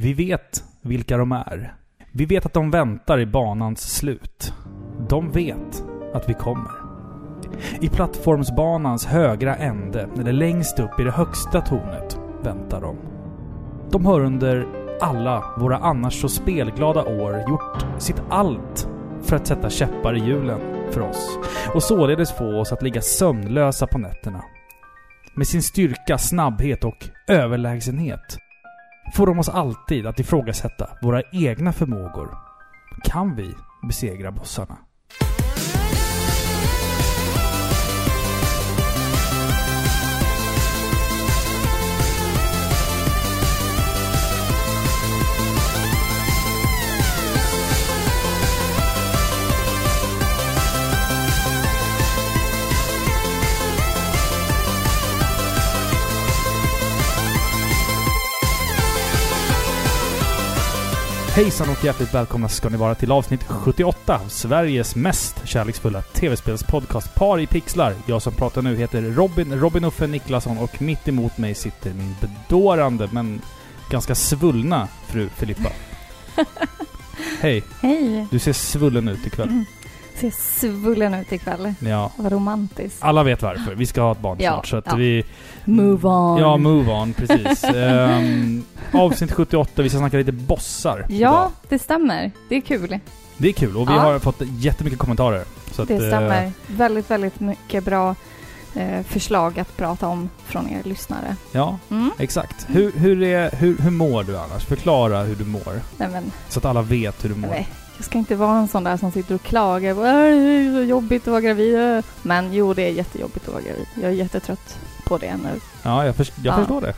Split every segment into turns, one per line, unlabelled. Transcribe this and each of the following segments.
Vi vet vilka de är. Vi vet att de väntar i banans slut. De vet att vi kommer. I plattformsbanans högra ände, eller längst upp i det högsta tornet, väntar de. De har under alla våra annars så spelglada år gjort sitt allt för att sätta käppar i hjulen för oss och således få oss att ligga sömnlösa på nätterna. Med sin styrka, snabbhet och överlägsenhet får de oss alltid att ifrågasätta våra egna förmågor. Kan vi besegra bossarna? Hejsan och hjärtligt välkomna ska ni vara till avsnitt 78 av Sveriges mest kärleksfulla tv-spelspodcast Par i pixlar. Jag som pratar nu heter Robin, Robin Uffe Niklasson och mitt emot mig sitter min bedårande men ganska svullna fru Filippa. Hej!
Hej!
Du ser svullen ut ikväll.
Mm. Ser svullen ut ikväll.
Ja.
Vad romantiskt.
Alla vet varför. Vi ska ha ett barn
Ja,
snart så att
ja.
vi...
Move on.
Ja, move on, precis. Ehm, avsnitt 78, vi ska snacka lite bossar
Ja,
idag.
det stämmer. Det är kul.
Det är kul och vi
Ja.
har fått jättemycket kommentarer. Så att,
Det
eh,
stämmer. Väldigt, väldigt mycket bra eh, förslag att prata om från er lyssnare.
Ja,
Mm.
exakt. Hur, hur, är, hur, hur mår du annars? Förklara hur du mår.
Nej, men,
Så att alla vet hur du mår.
nej, jag ska inte vara en sån där som sitter och klagar. "Äh, Det är så jobbigt att vara gravid. Men jo, det är jättejobbigt att vara gravid. Jag är jättetrött på det nu.
Ja, jag, förs- jag
Ja.
förstår det.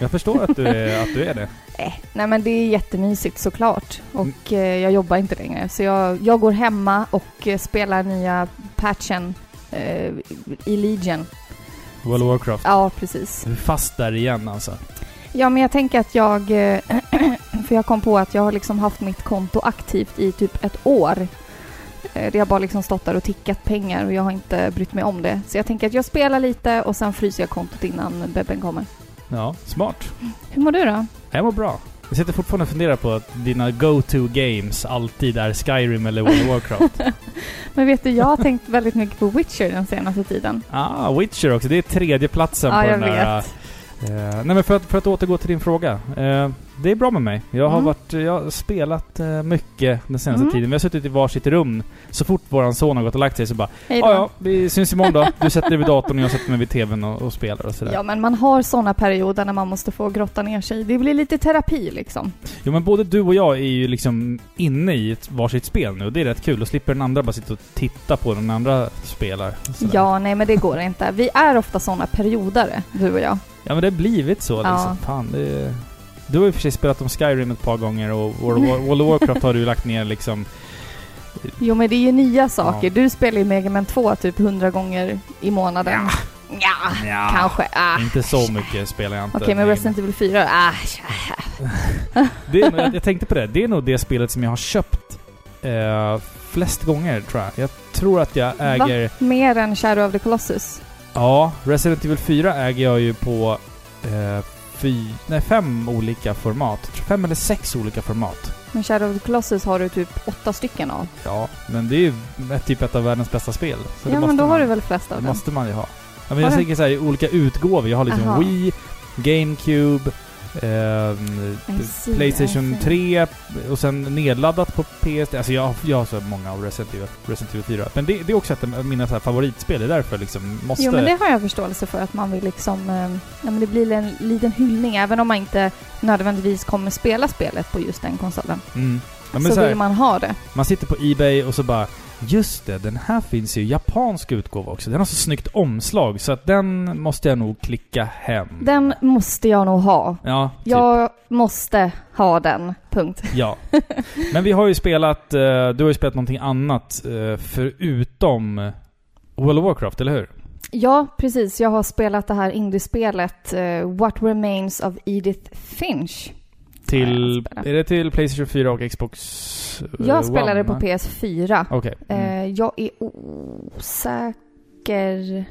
Jag förstår att du är, att du är det.
Eh, nej men det är jättemysigt såklart. Och
Mm.
eh, jag jobbar inte längre. Så jag, jag går hemma och eh, spelar nya patchen eh, i Legion.
World of Warcraft.
Ja, precis.
Du är fast där igen alltså.
Ja, men jag tänker att jag... eh, för jag kom på att jag har liksom haft mitt konto aktivt i typ ett år. Eh, Det har bara liksom stått där och tickat pengar och jag har inte brytt mig om det. Så jag tänker att jag spelar lite och sen fryser jag kontot innan bebben kommer.
Ja, smart.
Hur mår du då?
Jag mår bra. Jag sitter fortfarande och funderar på att dina go-to games alltid är Skyrim eller World of Warcraft.
Men vet du, jag har tänkt väldigt mycket på Witcher den senaste tiden.
ah, Witcher också. Det är tredje platsen
Ja,
på den där...
vet.
Eh, nej men för att, för att återgå till din fråga. Eh, det är bra med mig. Jag har,
Mm.
varit, jag har spelat eh, mycket den senaste
Mm.
tiden. Vi har suttit i varsitt rum. Så fort våran son har gått och lagt sig så bara. Ja, vi syns imorgon då. Du sätter dig vid datorn och jag sätter mig vid TVn och, och spelar och sådär.
Ja, men man har såna perioder när man måste få grotta ner sig. Det blir lite terapi liksom.
Jo men både du och jag är ju liksom inne i ett varsitt spel nu och det är rätt kul. Då slipper den andra bara sitta och titta på den andra spelar.
Ja, nej men det går inte. Vi är ofta såna periodare, du och jag.
Ja men det har blivit så liksom.
Ja.
Fan, det... Du har ju för sig spelat om Skyrim ett par gånger och World of Warcraft har du lagt ner liksom...
Jo, men det är ju nya saker.
Ja.
Du spelar ju Mega Man 2 typ 100 gånger i månaden. Ja,
Ja.
kanske. Ah.
Inte så mycket spelar jag inte.
Okej, men Resident Evil 4? Ah.
Det är, nog- jag, tänkte på det. Det är nog det spelet som jag har köpt eh, flest gånger tror jag. Jag tror att jag äger...
Mer än Shadow of the Colossus?
Ja, Resident Evil 4 äger jag ju på eh, fy, nej, fem olika format. Fem eller sex olika format.
Men Shadow of the Colossus har du typ åtta stycken av.
Ja, men det är ju ett- typ ett av världens bästa spel. Så det
ja, men då
man,
har du väl flest
Det
av dem?
måste man ju ha. Ja, men
Har
jag
du?
tänker så här, olika utgåvor. Jag har liksom
Aha.
Wii, GameCube,
I
Playstation
see.
3 och sen nedladdat på PS. Alltså jag, jag har så många av Resident Evil, Resident Evil 4. Men det, det är också ett av mina så här favoritspel. Det är därför liksom måste...
Jo, men det har jag förståelse för att man vill liksom... Eh, ja, men det blir en liten hyllning, även om man inte nödvändigtvis kommer spela spelet på just den konsolen.
Mm. Ja,
så
så här,
vill man ha det.
Man sitter på Ebay och så bara Just det, den här finns ju i japansk utgåva också. Den har så snyggt omslag så att den måste jag nog klicka hem.
Den måste jag nog ha.
Ja, typ.
Jag måste ha den, punkt.
Ja. Men vi har ju spelat, eh, du har ju spelat någonting annat eh, förutom World of Warcraft, eller hur?
Ja, precis. Jag har spelat det här indiespelet eh, What Remains of Edith Finch.
Till, är det till Playstation 4 och Xbox eh,
Jag spelade
One,
på
nej?
PS4.
Okej. Mm.
Jag är osäker...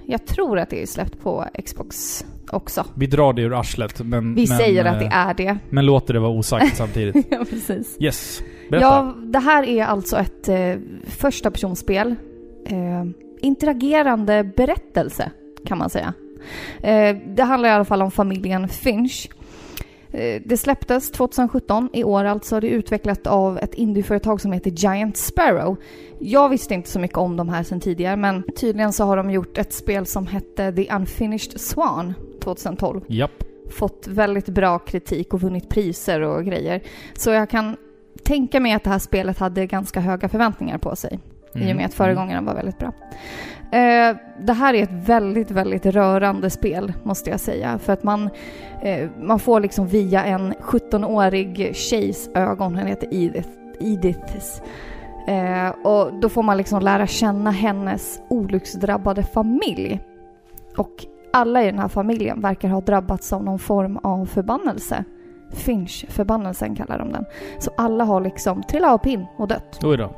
Jag tror att det är släppt på Xbox också.
Vi drar det ur arslet, men...
Vi
men,
säger att det
eh,
är det.
Men låter det vara osagt samtidigt.
ja, precis.
Yes. Berätta.
Ja, det här är alltså ett eh, första personspel. Eh, interagerande berättelse, kan man säga. Eh, det handlar i alla fall om familjen Finch. Eh, det släpptes 2017, i år alltså. Det är utvecklat av ett indieföretag som heter Giant Sparrow. Jag visste inte så mycket om de här sedan tidigare, men tydligen så har de gjort ett spel som hette The Unfinished Swan 2012
Japp.
fått väldigt bra kritik och vunnit priser och grejer. Så jag kan tänka mig att det här spelet hade ganska höga förväntningar på sig. I och
Mm.
med att föregångaren var väldigt bra. Eh, det här är ett väldigt, väldigt rörande spel, måste jag säga. För att man, eh, man får liksom via en 17-årig tjejs ögon, hon heter Edith, Ediths. Eh, och då får man liksom lära känna hennes olycksdrabbade familj. Och alla i den här familjen verkar ha drabbats av någon form av förbannelse. Finch-förbannelsen kallar de den. Så alla har liksom trillat av pinn och dött
Oj då.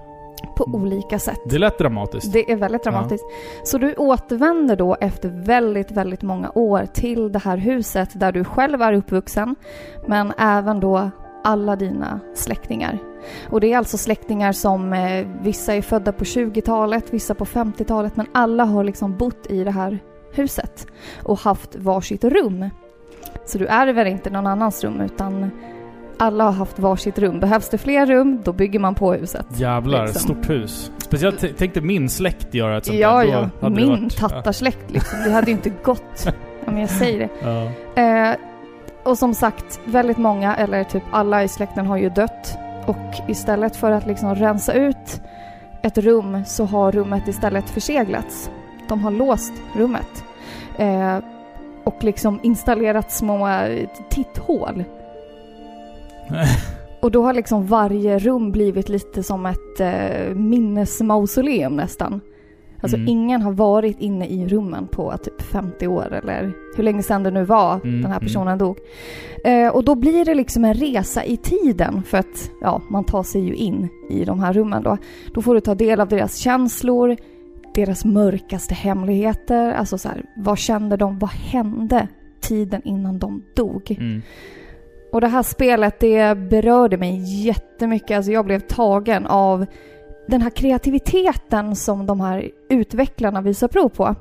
På olika sätt.
Det lät dramatiskt.
Det är väldigt dramatiskt. Så du återvänder då efter väldigt, väldigt många år till det här huset där du själv är uppvuxen, men även då alla dina släktingar. Och det är alltså släktingar som, eh, vissa är födda på 20-talet, vissa på 50-talet, men alla har liksom bott i det här huset och haft varsitt rum. Så du ärver inte någon annans rum, utan alla har haft varsitt rum. Behövs det fler rum, då bygger man på huset.
Jävlar,
liksom.
stort hus. Speciellt t- tänkte min släkt göra ett sånt
Ja,
där.
Ja.
det
Min
varit-
tattarsläkt liksom. Det hade ju inte gått. Om jag säger det.
Ja.
Eh, och som sagt, väldigt många, eller typ alla i släkten har ju dött. Och istället för att liksom rensa ut ett rum så har rummet istället förseglats. De har låst rummet. Eh, och liksom installerat små eh, titthål. Och då har liksom varje rum blivit lite som ett eh, minnesmausoleum nästan. Alltså
Mm.
ingen har varit inne i rummen på typ 50 år eller hur länge sedan det nu var
Mm,
den här
mm.
personen dog. Eh, och då blir det liksom en resa i tiden för att ja, man tar sig ju in i de här rummen då. Då får du ta del av deras känslor, deras mörkaste hemligheter. Alltså så här, vad kände de? Vad hände tiden innan de dog?
Mm.
Och det här spelet det berörde mig jättemycket. Alltså jag blev tagen av den här kreativiteten som de här utvecklarna visar prov på.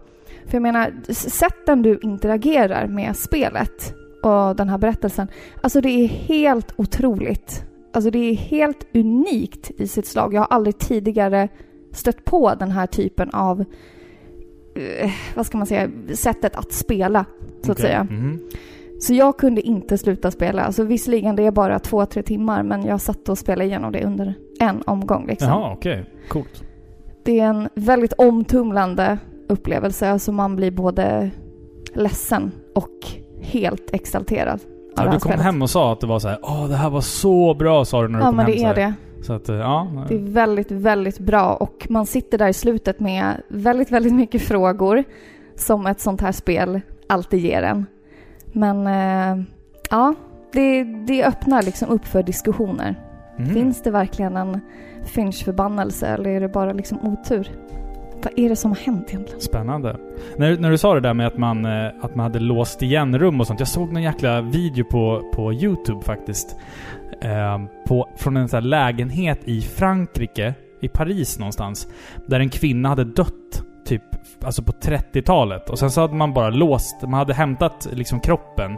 För jag menar, sätten du interagerar med spelet och den här berättelsen. Alltså det är helt otroligt. Alltså det är helt unikt i sitt slag. Jag har aldrig tidigare stött på den här typen av, eh, vad ska man säga, sättet att spela. Så att
Okej.
säga.
Mhm.
Så jag kunde inte sluta spela. Alltså visserligen det är bara två, tre timmar men jag satt och spelade igenom det under en omgång liksom.
Jaha, okej. Coolt.
Det är en väldigt omtumlande upplevelse. Alltså man blir både ledsen och helt exalterad
Ja,
det
du kom
spelet.
hem och sa att det var så här, åh det här var så bra sa du när du
Ja
kom
men
hem.
det
så
är
här.
det.
Så att, eh, ja.
Det är väldigt, väldigt bra och man sitter där i slutet med väldigt, väldigt mycket frågor som ett sånt här spel alltid ger en. Men eh, ja, det, det öppnar liksom upp för diskussioner.
Mhm.
Finns det verkligen en Finch-förbannelse eller är det bara liksom otur? Vad är det som har hänt egentligen?
Spännande. När, när du sa det där med att man, eh, att man hade låst igen rum och sånt. Jag såg någon jäkla video på, på YouTube faktiskt. Eh, på, från en sån här lägenhet i Frankrike, i Paris någonstans. Där en kvinna hade dött, alltså på 30-talet. Och sen så hade man bara låst, man hade hämtat liksom kroppen.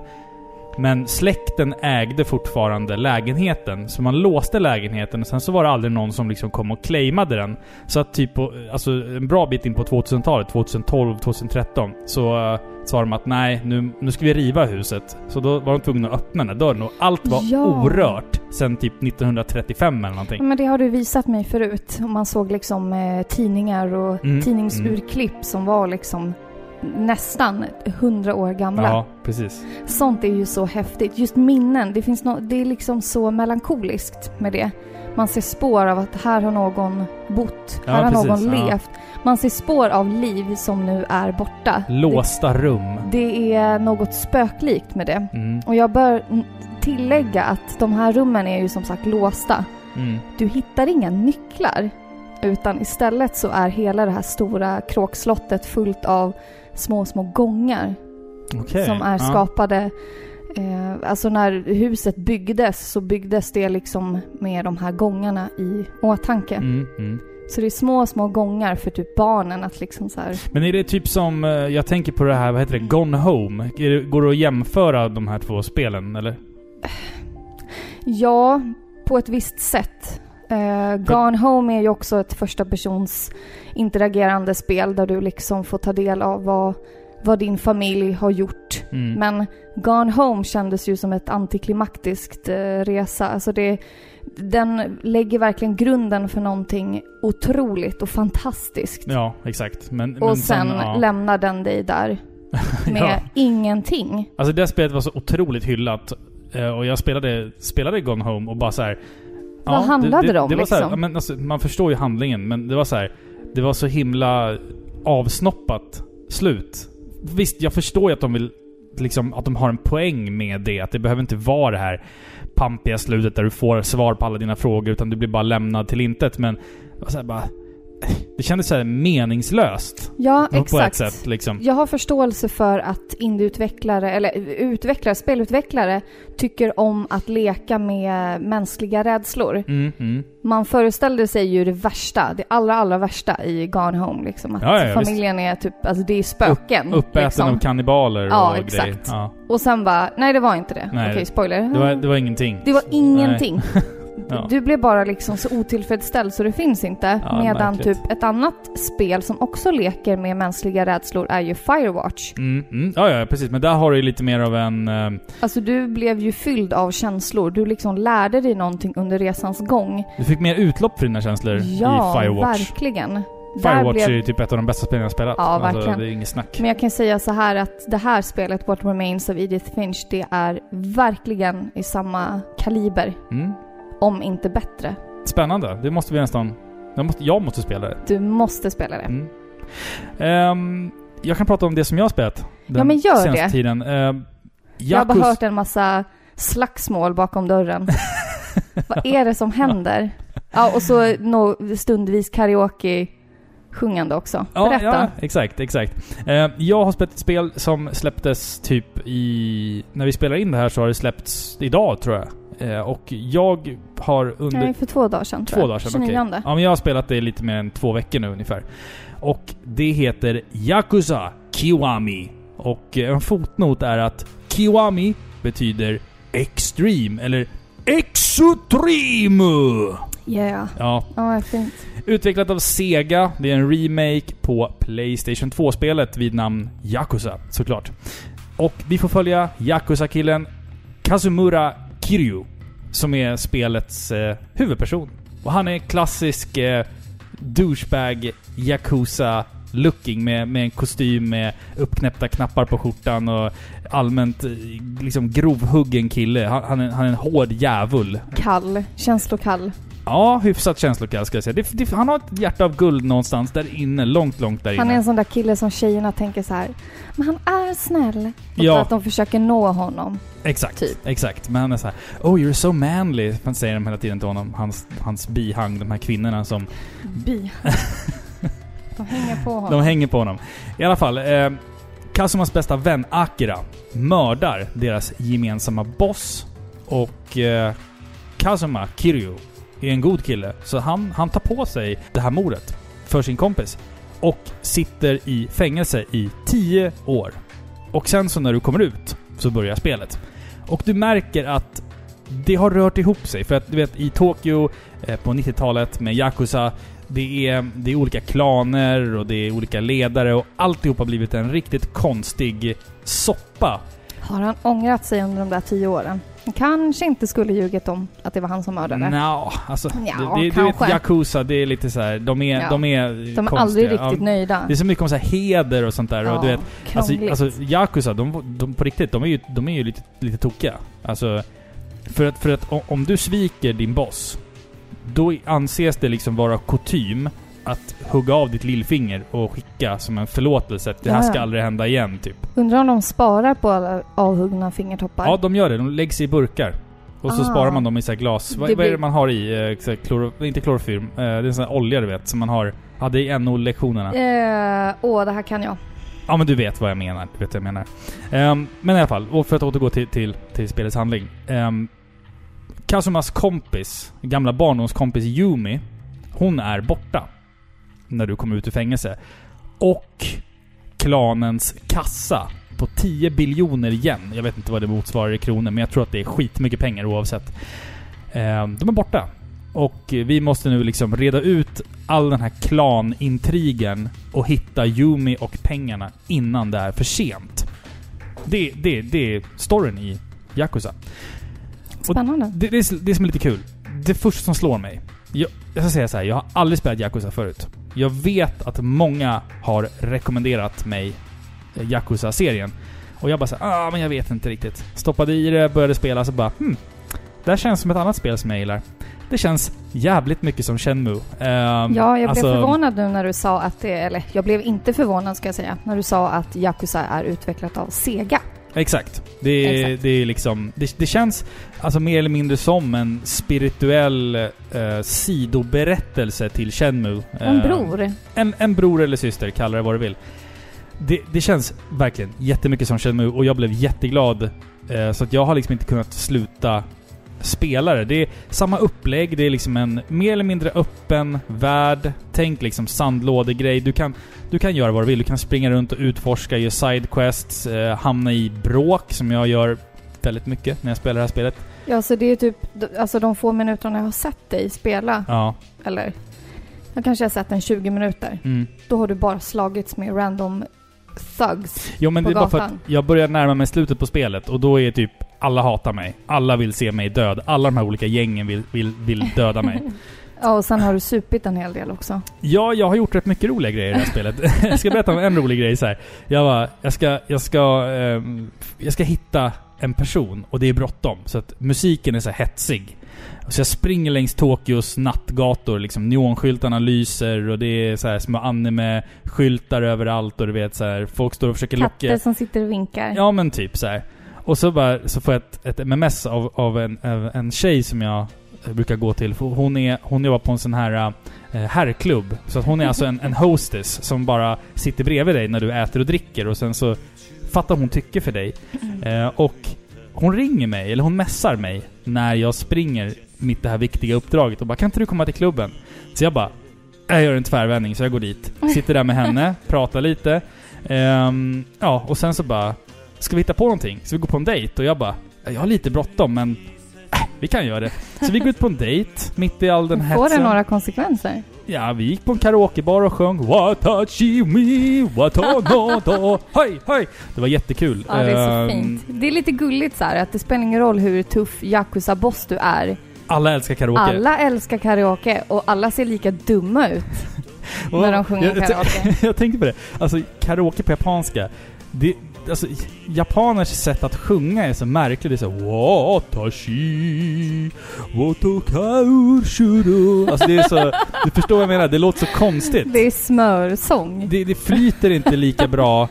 Men släkten ägde fortfarande lägenheten, så man låste lägenheten och sen så var det aldrig någon som liksom kom och claimade den. Så att typ på, alltså en bra bit in på 2000-talet, 2012, 2013, så uh, sa de att nej, nu, nu ska vi riva huset. Så då var de tvungna att öppna den här dörren och allt var
Ja.
orört sen typ 1935 eller någonting.
Men det har du visat mig förut. Man såg liksom eh, tidningar och
Mm,
tidningsurklipp som var liksom nästan hundra år gamla.
Ja, precis.
Sånt är ju så häftigt. Just minnen, det, finns no det är liksom så melankoliskt med det. Man ser spår av att här har någon bott,
Ja,
här har
precis,
någon
ja.
levt. Man ser spår av liv som nu är borta.
Låsta rum.
Det, det är något spöklikt med det.
Mm,
Och jag bör tillägga att de här rummen är ju som sagt låsta.
mm.
Du hittar inga nycklar Utan istället så är hela det här stora kråkslottet fullt av små, små gångar
Okej.
som är
ja.
skapade Eh, alltså när huset byggdes så byggdes det liksom med de här gångarna i åtanke.
Mm, mm.
Så det är små, små gångar för typ barnen att liksom så här.
Men är det typ som, eh, jag tänker på det här, vad heter det, Gone Home? Är det, går det att jämföra de här två spelen, eller?
Ja, på ett visst sätt. Eh, Gone Home är ju också ett första persons interagerande spel där du liksom får ta del av vad, vad din familj har gjort.
Mm.
Men Gone Home kändes ju som ett antiklimaktiskt eh, resa. Alltså det, den lägger verkligen grunden för någonting otroligt och fantastiskt.
Ja, exakt. Men,
och
men
sen
ja.
lämnar den dig där med
ja.
ingenting.
Alltså det spelet var så otroligt hyllat. eh, Och jag spelade, spelade Gone Home och bara så här.
Vad handlade det om,
det var så här,
liksom?
ja, men alltså, Man förstår ju handlingen, men det var så här. Det var så himla avsnoppat slut. Visst, jag förstår ju att de vill liksom, att de har en poäng med det. Att det behöver inte vara det här pampiga slutet där du får svar på alla dina frågor, utan du blir bara lämnad till intet. Men det så här bara... Det kändes så här meningslöst.
Ja,
På ett
exakt.
sätt liksom.
Jag har förståelse för att indieutvecklare, eller utvecklare, spelutvecklare, tycker om att leka med mänskliga rädslor.
Mm, mm.
Man föreställde sig ju det värsta, det allra, allra värsta i Gone Home liksom. Att
Ja, ja,
familjen är typ, alltså det är spöken.
Uppäten
liksom.
av kannibaler
Ja,
och
exakt.
grejer. Ja.
Och sen bara, nej det var inte det.
Nej,
Okej, spoiler.
Det, var, det var ingenting.
Det var ingenting.
Ja.
Du blev bara liksom så otillfredsställd så det finns inte.
Ja,
Medan
märkligt.
typ ett annat spel som också leker med mänskliga rädslor är ju Firewatch.
Mm, mm. Ja, ja, precis. Men där har du ju lite mer av en... eh,
Alltså du blev ju fylld av känslor. Du liksom lärde dig någonting under resans gång.
du fick mer utlopp för dina känslor
Ja,
i Firewatch.
verkligen. Där
Firewatch
blev...
är ju typ ett av de bästa spelen jag spelat.
Ja,
Alltså,
verkligen.
det är inget snack.
Men jag kan säga så här att det här spelet, What Remains of Edith Finch, det är verkligen i samma kaliber.
Mm.
Om inte bättre.
Spännande. Det måste vi nästan... Jag måste, jag måste spela det.
Du måste spela det.
Mm. Ehm, jag kan prata om det som jag har spelat. Den
Ja, men gör
senaste
det.
tiden. Ehm,
Jag har bara hört en massa slagsmål bakom dörren. Vad är det som händer? Ja, och så nå stundvis karaoke sjungande också.
Ja,
Berätta.
ja, exakt, exakt. Eh, jag har spelat ett spel som släpptes typ i... När vi spelar in det här så har det släppts idag tror jag. Eh, och jag har under...
Nej, för två dagar sedan
Två
jag.
dagar sedan,
29.
okej. Ja, men jag har spelat det lite mer än två veckor nu ungefär. Och det heter Yakuza Kiwami. Och eh, en fotnot är att Kiwami betyder Extreme, eller Extreme!
Yeah.
Ja,
Ja, fint.
Utvecklat av Sega. Det är en remake på Playstation 2-spelet vid namn Yakuza, såklart. Och vi får följa Yakuza-killen Kazumura Kiryu, som är spelets eh, huvudperson. Och han är klassisk eh, douchebag Yakuza-looking med, med en kostym med uppknäppta knappar på skjortan och allmänt eh, liksom grovhuggen kille. Han, han, är, han är en hård djävul.
Kall. Känslokall.
Ja, hyfsat känslokall ska jag säga. Det, det, han har ett hjärta av guld någonstans där inne, långt, långt där inne.
Han är en sån där kille som tjejerna tänker så här. Men han är snäll. Och
Ja.
att de försöker nå honom.
Exakt,
typ.
exakt. Men han är så här, Oh, you're so manly. Man säger de hela tiden till honom. Hans, hans bihang, de här kvinnorna som...
Bi. de hänger på honom.
De hänger på honom. I alla fall, eh, Kazumas bästa vän Akira mördar deras gemensamma boss. Och eh, Kazuma, Kiryu, är en god kille. Så han, han tar på sig det här mordet för sin kompis. Och sitter i fängelse i 10 år. Och sen så när du kommer ut så börjar spelet. Och du märker att det har rört ihop sig. För att du vet, i Tokyo eh, på 90-talet med Yakuza det är, det är olika klaner och det är olika ledare och alltihop har blivit en riktigt konstig soppa.
Har han ångrat sig under de där tio åren? Kanske inte skulle ljugit om att det var han som mördade.
Nja, alltså...
Ja,
det, det, du vet. Yakuza, det är lite så här, de är,
Ja.
de är
De är aldrig riktigt
Ja,
nöjda.
Det är så mycket om så här heder och sånt där. och du vet, alltså,
krångligt.
alltså Yakuza, de, de på riktigt, de är ju, de är ju lite, lite tokiga. Alltså, för att, för att om du sviker din boss, då anses det liksom vara kutym att hugga av ditt lillfinger och skicka som en förlåtelse att det här ska aldrig hända igen, typ.
Undrar om de sparar på alla avhuggna fingertoppar?
Ja, de gör det. De läggs i burkar. Och så
Ah.
sparar man dem i så här glas... Vad, vad är det man har i? Eh, kloro, inte klorofyrm. Eh, det är en sån här olja du vet, som man har... Hade i NO-lektionerna.
Eh, åh, det här kan jag.
Ja men du vet vad jag menar. Du vet vad jag menar. Ehm, men i alla fall, och för att återgå till, till, till spelets handling. Um, Kazumas kompis, gamla barndomskompis Yumi, hon är borta. När du kommer ut ur fängelse. Och klanens kassa på 10 biljoner yen. Jag vet inte vad det motsvarar i kronor, men jag tror att det är skitmycket pengar oavsett. Ehm, de är borta. Och vi måste nu liksom reda ut all den här klanintrigen och hitta Yumi och pengarna innan det är för sent. Det, det, det är storyn i Yakuza.
Spännande.
Det, det, är, det som är lite kul. Det första som slår mig. Jag, jag ska säga så här, jag har aldrig spelat Yakuza förut. Jag vet att många har rekommenderat mig eh, Yakuza-serien. Och jag bara såhär, ah men jag vet inte riktigt. Stoppade i det, började spela, så bara hmm. Det här känns som ett annat spel som jag gillar. Det känns jävligt mycket som Shenmue. Ehm,
Ja, jag
alltså-
blev förvånad nu när du sa att det, eller jag blev inte förvånad ska jag säga, när du sa att Yakuza är utvecklat av Sega.
Exakt. Det
Exakt.
det är liksom... Det, det känns alltså mer eller mindre som en spirituell eh, sidoberättelse till Shenmue.
En
Eh,
bror.
En, en bror eller syster, kalla det vad du vill. Det, det känns verkligen jättemycket som Shenmue och jag blev jätteglad. Eh, så att jag har liksom inte kunnat sluta spela det. Det är samma upplägg, det är liksom en mer eller mindre öppen värld. Tänk liksom sandlådegrej. Du kan, du kan göra vad du vill. Du kan springa runt och utforska, göra sidequests, eh, hamna i bråk som jag gör väldigt mycket när jag spelar det här spelet.
Ja, så det är typ, alltså de få minuterna jag har sett dig spela,
Ja.
eller jag kanske har sett en 20 minuter.
Mm.
Då har du bara slagits med random thugs.
Jo men
på
det är bara för att
gatan.
jag börjar närma mig slutet på spelet och då är typ alla hatar mig. Alla vill se mig död. Alla de här olika gängen vill, vill, vill döda mig.
Ja, och sen har du supit en hel del också.
Ja, jag har gjort rätt mycket roliga grejer i det här spelet. jag ska berätta om en rolig grej så här. Jag bara, jag ska, jag ska, ehm, jag ska hitta en person och det är bråttom. Så att musiken är så hetsig. Så jag springer längs Tokyos nattgator, liksom neonskyltarna lyser och det är så här små anime-skyltar överallt och du vet så här, folk står och försöker
Katter
locka...
som sitter och vinkar.
Ja men typ så här. Och så bara, så får jag ett, ett MMS av, av en, av en tjej som jag brukar gå till. För Hon, är, hon jobbar på en sån här eh, herrklubb. Så att hon är alltså en, en hostess som bara sitter bredvid dig när du äter och dricker och sen så fattar hon tycke för dig. Eh, och hon ringer mig, eller hon messar mig, när jag springer mitt det här viktiga uppdraget och bara Kan inte du komma till klubben? Så jag bara Jag gör en tvärvändning, så jag går dit. Sitter där med henne, pratar lite. Ehm, ja, och sen så bara Ska vi hitta på någonting? Ska vi gå på en dejt? Och jag bara Jag har lite bråttom men vi kan göra det. Så vi går ut på en dejt, mitt i all den
Får det
hetsen.
några konsekvenser?
Ja, vi gick på en karaokebar och sjöng Watachi mi watanada Hej, hej! Det var jättekul.
Ja, det är så
Ehm,
fint. Det är lite gulligt så här att det spelar ingen roll hur tuff Yakuza-boss du är.
Alla älskar karaoke.
Alla älskar karaoke och alla ser lika dumma ut när de sjunger
jag, jag,
karaoke.
jag tänkte på det. Alltså, karaoke på japanska. Det, alltså, japaners sätt att sjunga är så märkligt. Det är så Watashi Watokaur shuru Alltså det är så... Du förstår vad jag menar? Det låter så konstigt.
Det är smörsång.
Det, det flyter inte lika bra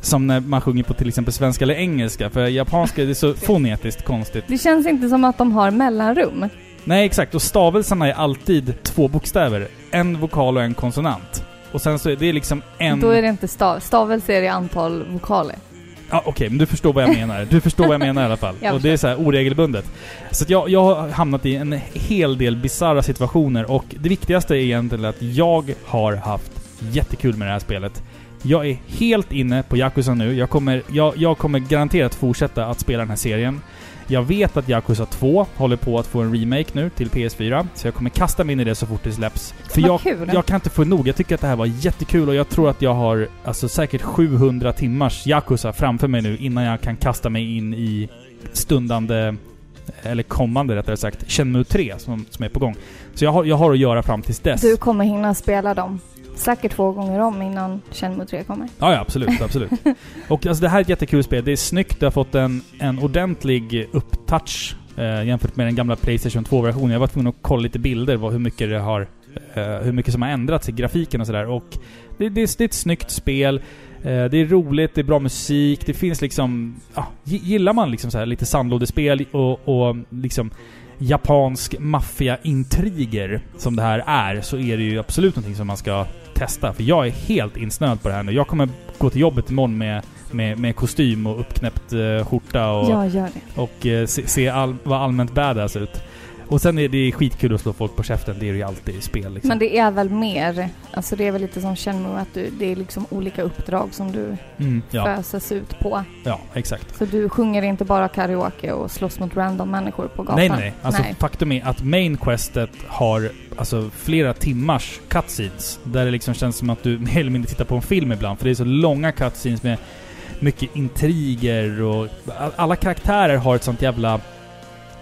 som när man sjunger på till exempel svenska eller engelska. För japanska det är så fonetiskt konstigt.
Det känns inte som att de har mellanrum.
Nej, exakt. Och stavelserna är alltid två bokstäver. En vokal och en konsonant. Och sen så är det liksom en...
Då är det inte stav. Stavelse är i antal vokaler.
Ja, okej, men du förstår vad jag menar. Du förstår vad jag menar i alla fall. Och det är så här oregelbundet. Så jag, jag har hamnat i en hel del bizarra situationer och det viktigaste är egentligen att jag har haft jättekul med det här spelet. Jag är helt inne på Yakuza nu. Jag kommer, jag, jag kommer garanterat fortsätta att spela den här serien. Jag vet att Yakuza 2 håller på att få en remake nu till PS4, så jag kommer kasta mig in i det så fort det släpps. För jag,
kul.
jag kan inte få nog. Jag tycker att det här var jättekul och jag tror att jag har alltså säkert 700 timmars Yakuza framför mig nu innan jag kan kasta mig in i stundande, eller kommande rättare sagt, Shenmue 3 som, som är på gång. Så jag har, jag har att göra fram tills dess.
Du kommer hinna spela dem säkert två gånger om innan Shenmue 3 kommer.
Ja, ja absolut, absolut. och alltså det här är ett jättekul spel. Det är snyggt, det har fått en, en ordentlig upptouch eh, jämfört med den gamla Playstation 2-versionen. Jag var tvungen att kolla lite bilder, vad, hur mycket det har... Eh, hur mycket som har ändrats i grafiken och sådär. Och Det, det, är- det är ett snyggt spel. Eh, det är roligt, det är bra musik, det finns liksom... Ja, gi- gillar man liksom så här lite sandlådespel och, och liksom japansk maffiaintriger som det här är, så är det ju absolut någonting som man ska testa. För jag är helt insnöad på det här nu. Jag kommer gå till jobbet imorgon med, med, med kostym och uppknäppt eh, skjorta och,
Ja,
och eh, se, se all, vara allmänt badass ut. Och sen är det skitkul att slå folk på käften. Det är det ju alltid i spel liksom.
Men det är väl mer, alltså det är väl lite som Shenmue att du, det är liksom olika uppdrag som du
mm, ja,
föses ut på.
ja, exakt.
Så du sjunger inte bara karaoke och slåss mot random människor på gatan.
Nej, nej. Alltså
Nej.
faktum är att main questet har alltså flera timmars cutscenes. Där det liksom känns som att du mer eller mindre tittar på en film ibland. För det är så långa cutscenes med mycket intriger och... all- Alla karaktärer har ett sånt jävla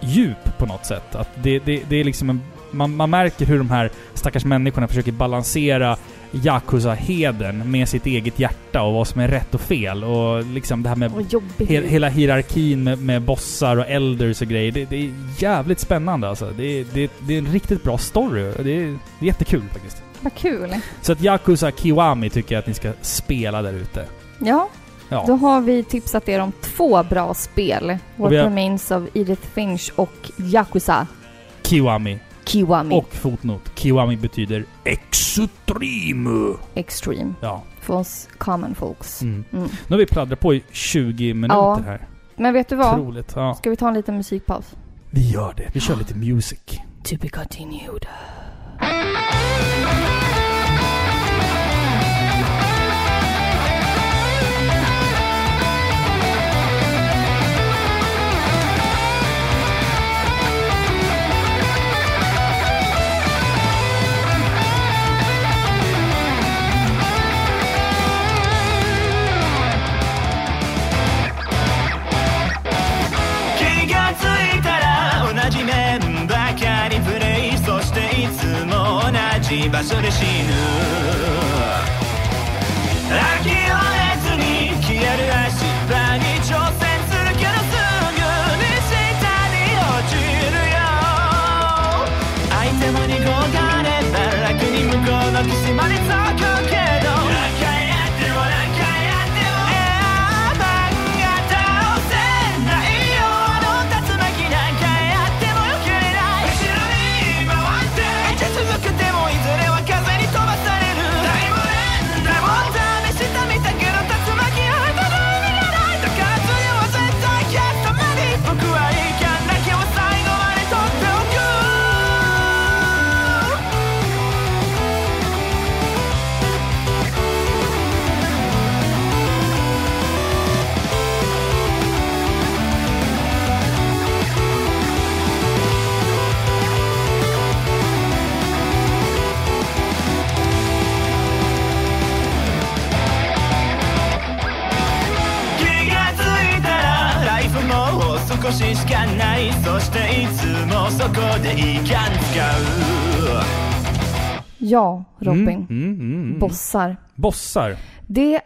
djup på något sätt. Att det, det, det är liksom en... Man, man märker hur de här stackars människorna försöker balansera Yakuza-heden med sitt eget hjärta och vad som är rätt och fel. Och liksom det här med. He hela hierarkin med, med bossar och elders och grejer. Det, det är jävligt spännande alltså. Det det, det är en riktigt bra story. Det är, det är jättekul faktiskt.
Vad kul.
Så att Yakuza Kiwami tycker jag att ni ska spela där ute.
Ja,
Ja.
då har vi tipsat er om två bra spel. What
har-
Remains of Edith Finch och Yakuza
Kiwami.
Kiwami
Och fotnot. Kiwami betyder extreme.
Extreme.
Ja.
För oss common folks.
Mm.
Mm.
Nu har vi pladdrat på i 20 minuter
Ja.
här.
Men vet du vad?
Otroligt. Ja.
Ska vi ta en liten musikpaus?
Vi gör det. Vi kör lite music.
To be continued.
も同じ場所で死ぬ。諦めずに消える足場に挑戦するけどすぐに下に落ちるよ。相手も濁がれば楽に向こうの岸まで少ししかないそしていつもそこでいかん使う
Ja, Robin.
Mm, mm, mm, mm.
Bossar.
Bossar.
Det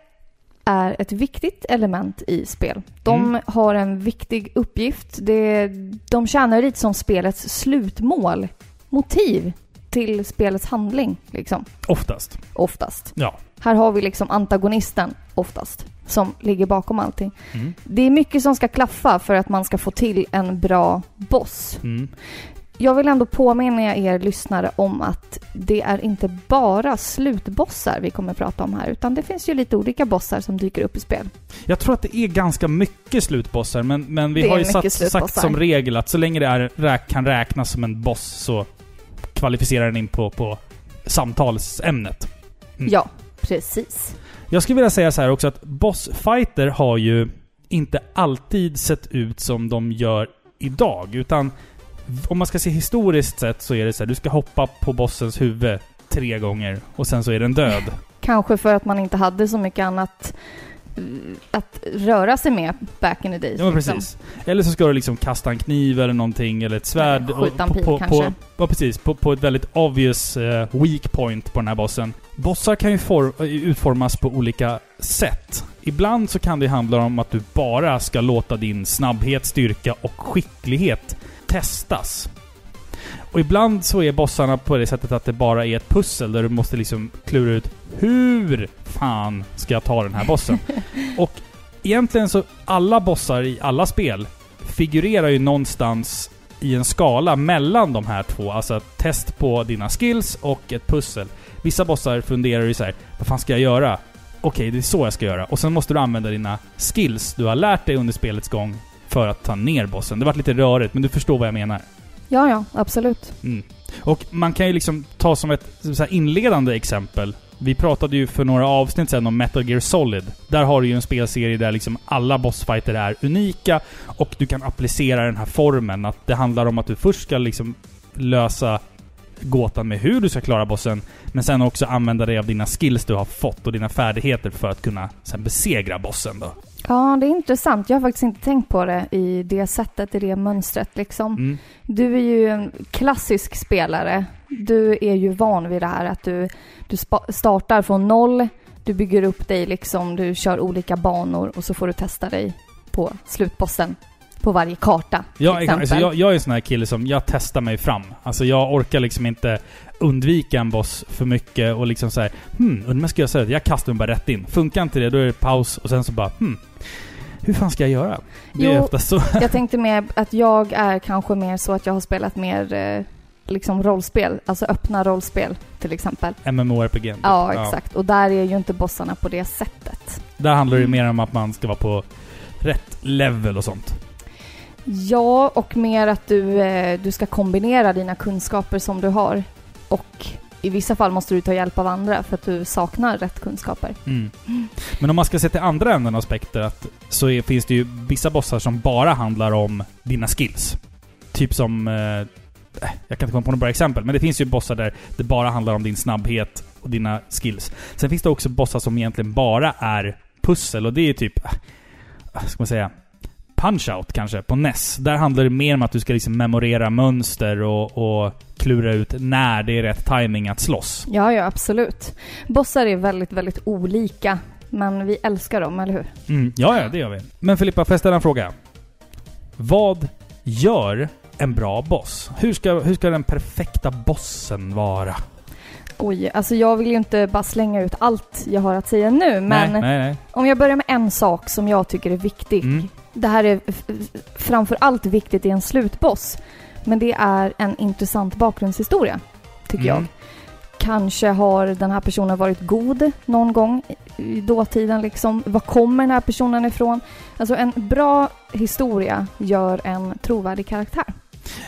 är ett viktigt element i spel. De
Mm.
har en viktig uppgift. Det, de tjänar lite som spelets slutmål. Motiv till spelets handling, liksom.
Oftast.
Oftast.
Ja.
Här har vi liksom antagonisten, oftast, som ligger bakom allting.
Mm.
Det är mycket som ska klaffa för att man ska få till en bra boss.
Mm.
Jag vill ändå påminna er lyssnare om att det är inte bara slutbossar vi kommer prata om här, utan det finns ju lite olika bossar som dyker upp i spel.
Jag tror att det är ganska mycket slutbossar, men, men vi
Det
har ju satt, sagt som regel att så länge det är, kan räknas som en boss så kvalificerar den in på, på samtalsämnet. Mm.
Ja, precis.
Jag skulle vilja säga så här också att bossfighter har ju inte alltid sett ut som de gör idag, utan om man ska se historiskt sett så är det så här, du ska hoppa på bossens huvud tre gånger och sen så är den död.
Kanske för att man inte hade så mycket annat att röra sig med back in the days.
Ja men
liksom.
precis. Eller så ska du liksom kasta en kniv eller någonting, eller ett svärd.
Skjuta en pil
på,
kanske.
På, ja precis, på, på ett väldigt obvious eh, weak point på den här bossen. Bossar kan ju for, eh, utformas på olika sätt. Ibland så kan det handla om att du bara ska låta din snabbhet, styrka och skicklighet testas. Och ibland så är bossarna på det sättet att det bara är ett pussel där du måste liksom klura ut hur fan ska jag ta den här bossen? och egentligen så, alla bossar i alla spel figurerar ju någonstans i en skala mellan de här två. Alltså test på dina skills och ett pussel. Vissa bossar funderar ju så här, vad fan ska jag göra? Okej, det är så jag ska göra. Och sen måste du använda dina skills du har lärt dig under spelets gång för att ta ner bossen. Det var lite rörigt, men du förstår vad jag menar.
Ja, ja, absolut.
Mm. Och man kan ju liksom ta som ett så här inledande exempel. Vi pratade ju för några avsnitt sedan om Metal Gear Solid. Där har du ju en spelserie där liksom alla bossfighter är unika och du kan applicera den här formen. Att det handlar om att du först ska liksom lösa gåtan med hur du ska klara bossen, men sen också använda dig av dina skills du har fått och dina färdigheter för att kunna sen besegra bossen då.
Ja, det är intressant. Jag har faktiskt inte tänkt på det i det sättet, i det mönstret liksom.
Mm.
Du är ju en klassisk spelare. Du är ju van vid det här att du, du startar från noll, du bygger upp dig liksom, du kör olika banor och så får du testa dig på slutbossen på varje karta.
Ja, exakt. alltså, jag, jag är en sån här kille som, jag testar mig fram. Alltså jag orkar liksom inte undvika en boss för mycket och liksom såhär hmm, undrar jag ska göra så här. Jag kastar mig bara rätt in. Funkar inte det, då är det paus och sen så bara hmm, hur fan ska jag göra? Det är
Jo.
oftast så.
Jag tänkte mer att jag är kanske mer så att jag har spelat mer eh, liksom rollspel, alltså öppna rollspel till exempel.
MMORPG. typ.
Ja, exakt. Och där är ju inte bossarna på det sättet.
Där handlar det
Mm.
mer om att man ska vara på rätt level och sånt.
Ja, och mer att du, eh, du ska kombinera dina kunskaper som du har. Och i vissa fall måste du ta hjälp av andra för att du saknar rätt kunskaper.
Mm. Men om man ska se till andra änden av spektrat så är, finns det ju vissa bossar som bara handlar om dina skills. Typ som... Eh, jag kan inte komma på några bra exempel, men det finns ju bossar där det bara handlar om din snabbhet och dina skills. Sen finns det också bossar som egentligen bara är pussel och det är typ... eh, ska man säga? Punch-Out kanske, på NES. Där handlar det mer om att du ska liksom memorera mönster och, och klura ut när det är rätt timing att slåss.
Ja, ja, absolut. Bossar är väldigt, väldigt olika. Men vi älskar dem, eller hur?
Mm, ja, ja, det gör vi. Men Filippa, får jag ställa en fråga? Vad gör en bra boss? Hur ska, hur ska den perfekta bossen vara?
Oj, alltså jag vill ju inte bara slänga ut allt jag har att säga nu, men
nej, nej, nej.
om jag börjar med en sak som jag tycker är viktig.
Mm.
Det här är f- f- framför allt viktigt i en slutboss. Men det är en intressant bakgrundshistoria, tycker
Mm.
jag. Kanske har den här personen varit god någon gång i- i dåtiden liksom. Var kommer den här personen ifrån? Alltså en bra historia gör en trovärdig karaktär.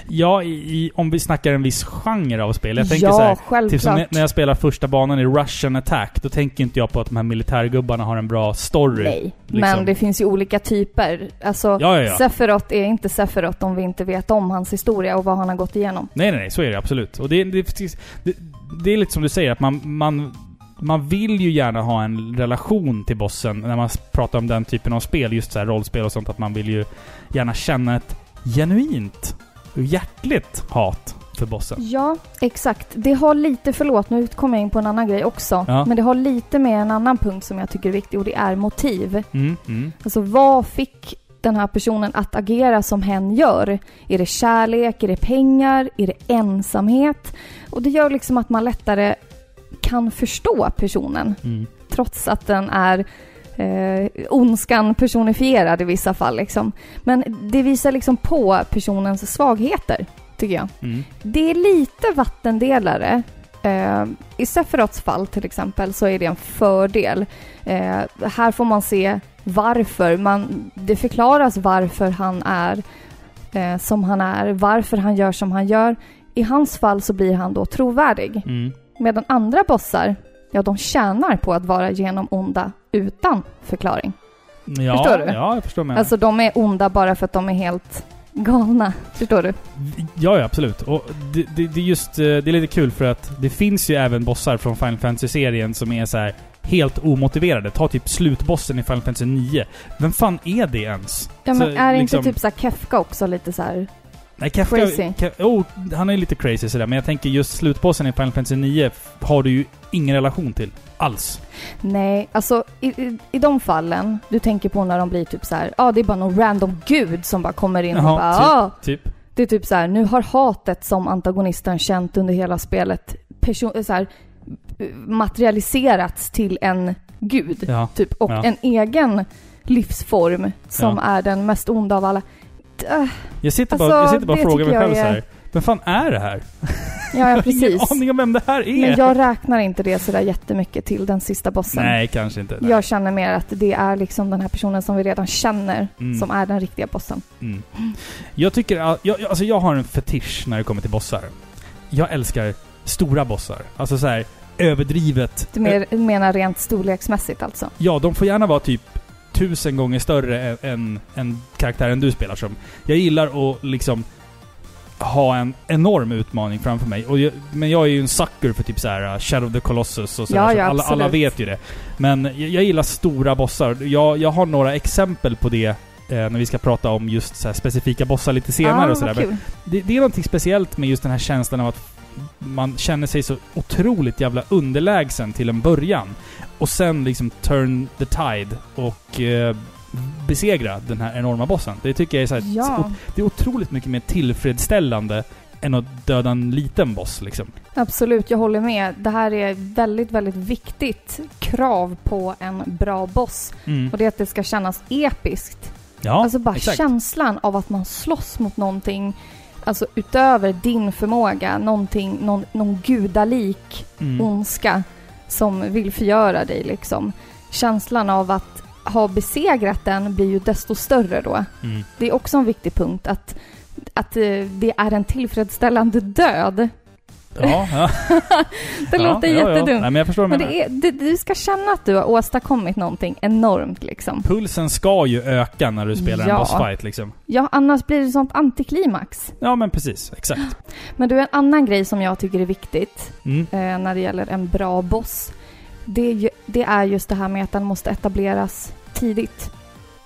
Ja, i, i, om vi snackar en viss genre av spel. Jag tänker
ja,
så här,
självklart.
Typ som när- jag spelar första banan i Russian Attack, då tänker inte jag på att de här militärgubbarna har en bra story.
Nej,
liksom.
men det finns ju olika typer. Alltså,
Ja, ja, ja.
Sephiroth är inte Sephiroth om vi inte vet om hans historia och vad han har gått igenom.
Nej, nej, nej. Så är det absolut. Och det, det, det, det är lite som du säger, att man, man, man vill ju gärna ha en relation till bossen när man pratar om den typen av spel. Just så här rollspel och sånt. Att man vill ju gärna känna ett genuint, hjärtligt hat för bossen.
Ja, exakt. Det har lite, förlåt nu kommer jag in på en annan grej också,
Ja.
men det har lite med en annan punkt som jag tycker är viktig och det är motiv.
Mm, mm.
Alltså vad fick den här personen att agera som hen gör? Är det kärlek? Är det pengar? Är det ensamhet? Och det gör liksom att man lättare kan förstå personen
Mm.
trots att den är eh, ondskan personifierad i vissa fall. Liksom. Men det visar liksom på personens svagheter, tycker jag.
Mm.
Det är lite vattendelare. Eh, I Sephiroths fall till exempel så är det en fördel. Eh, här får man se varför. Man, det förklaras varför han är eh, som han är, varför han gör som han gör. I hans fall så blir han då trovärdig.
Mm.
Medan andra bossar, ja de tjänar på att vara genom onda utan förklaring.
Ja,
Förstår du?
Ja, jag förstår med.
Alltså de är onda bara för att de är helt galna. Förstår du?
Ja, ja absolut. Och det, det, det är just... eh, Det är lite kul för att det finns ju även bossar från Final Fantasy-serien som är så här helt omotiverade. Ta typ slutbossen i Final Fantasy 9. Vem fan är det ens?
Ja men
Så,
är
liksom-
inte typ så här Kefka också lite så här
Nej, Kefka...
Crazy.
Ke- oh, han är lite crazy sådär, men jag tänker just slutbossen i Final Fantasy 9 f- har du ju ingen relation till. Alls.
Nej, alltså i, i, i de fallen, du tänker på när de blir typ så här, ja ah, det är bara någon random gud som bara kommer in och bara,
Jaha,
ah,
Typ.
Det är typ så här, nu har hatet som antagonisten känt under hela spelet person, så här, materialiserats till en gud.
Ja.
Typ, och
Ja.
en egen livsform som
Ja.
är den mest onda av alla. Äh,
Jag sitter
Alltså,
bara, jag sitter bara och frågar mig själv
jag
så
är-
här. Men fan är det här?
Ja, ja
Jag har
precis.
ingen aning om vem det här är.
Men jag räknar inte det sådär jättemycket till den sista bossen.
Nej, kanske inte. Nej.
Jag känner mer att det är liksom den här personen som vi redan känner
Mm.
som är den riktiga bossen.
Mm. Jag tycker jag, jag- alltså jag har en fetisch när det kommer till bossar. Jag älskar stora bossar. Alltså så här överdrivet.
Du mer, menar rent storleksmässigt alltså?
Ja, de får gärna vara typ tusen gånger större än, än, karaktären du spelar som. Jag gillar att liksom ha en enorm utmaning framför mig. Jag, men jag är ju en sucker för typ så här uh, Shadow of the Colossus och sådär.
Ja,
så
ja,
alla, alla
absolut.
vet ju det. Men jag, jag gillar stora bossar. Jag, jag har några exempel på det eh, när vi ska prata om just så specifika bossar lite senare
ah,
och sådär. Det, det är någonting speciellt med just den här känslan av att man känner sig så otroligt jävla underlägsen till en början. Och sen liksom turn the tide och eh, besegra den här enorma bossen. Det tycker jag är så här,
Ja,
det är otroligt mycket mer tillfredsställande än att döda en liten boss liksom.
absolut. Jag håller med. Det här är väldigt, väldigt viktigt krav på en bra boss. Och det är att det ska kännas episkt.
Ja,
alltså bara
exakt.
känslan av att man slåss mot någonting Alltså utöver din förmåga, någonting, någon, någon gudalik
Mm.
ondska som vill förgöra dig liksom. Känslan av att ha besegrat den blir ju desto större då.
Mm.
Det är också en viktig punkt att, att eh, det är en tillfredsställande död.
Ja, ja.
Det
ja,
låter
ja, ja.
jättedumt.
Nej, men jag förstår du
Men det är, det, du ska känna att du har åstadkommit någonting enormt liksom.
Pulsen ska ju öka när du spelar
Ja.
en bossfight liksom.
Ja, annars blir det sånt antiklimax.
Ja, men precis. Exakt.
Men du, en annan grej som jag tycker är viktigt
Mm.
eh, när det gäller en bra boss. Det är, ju, det är just det här med att den måste etableras tidigt.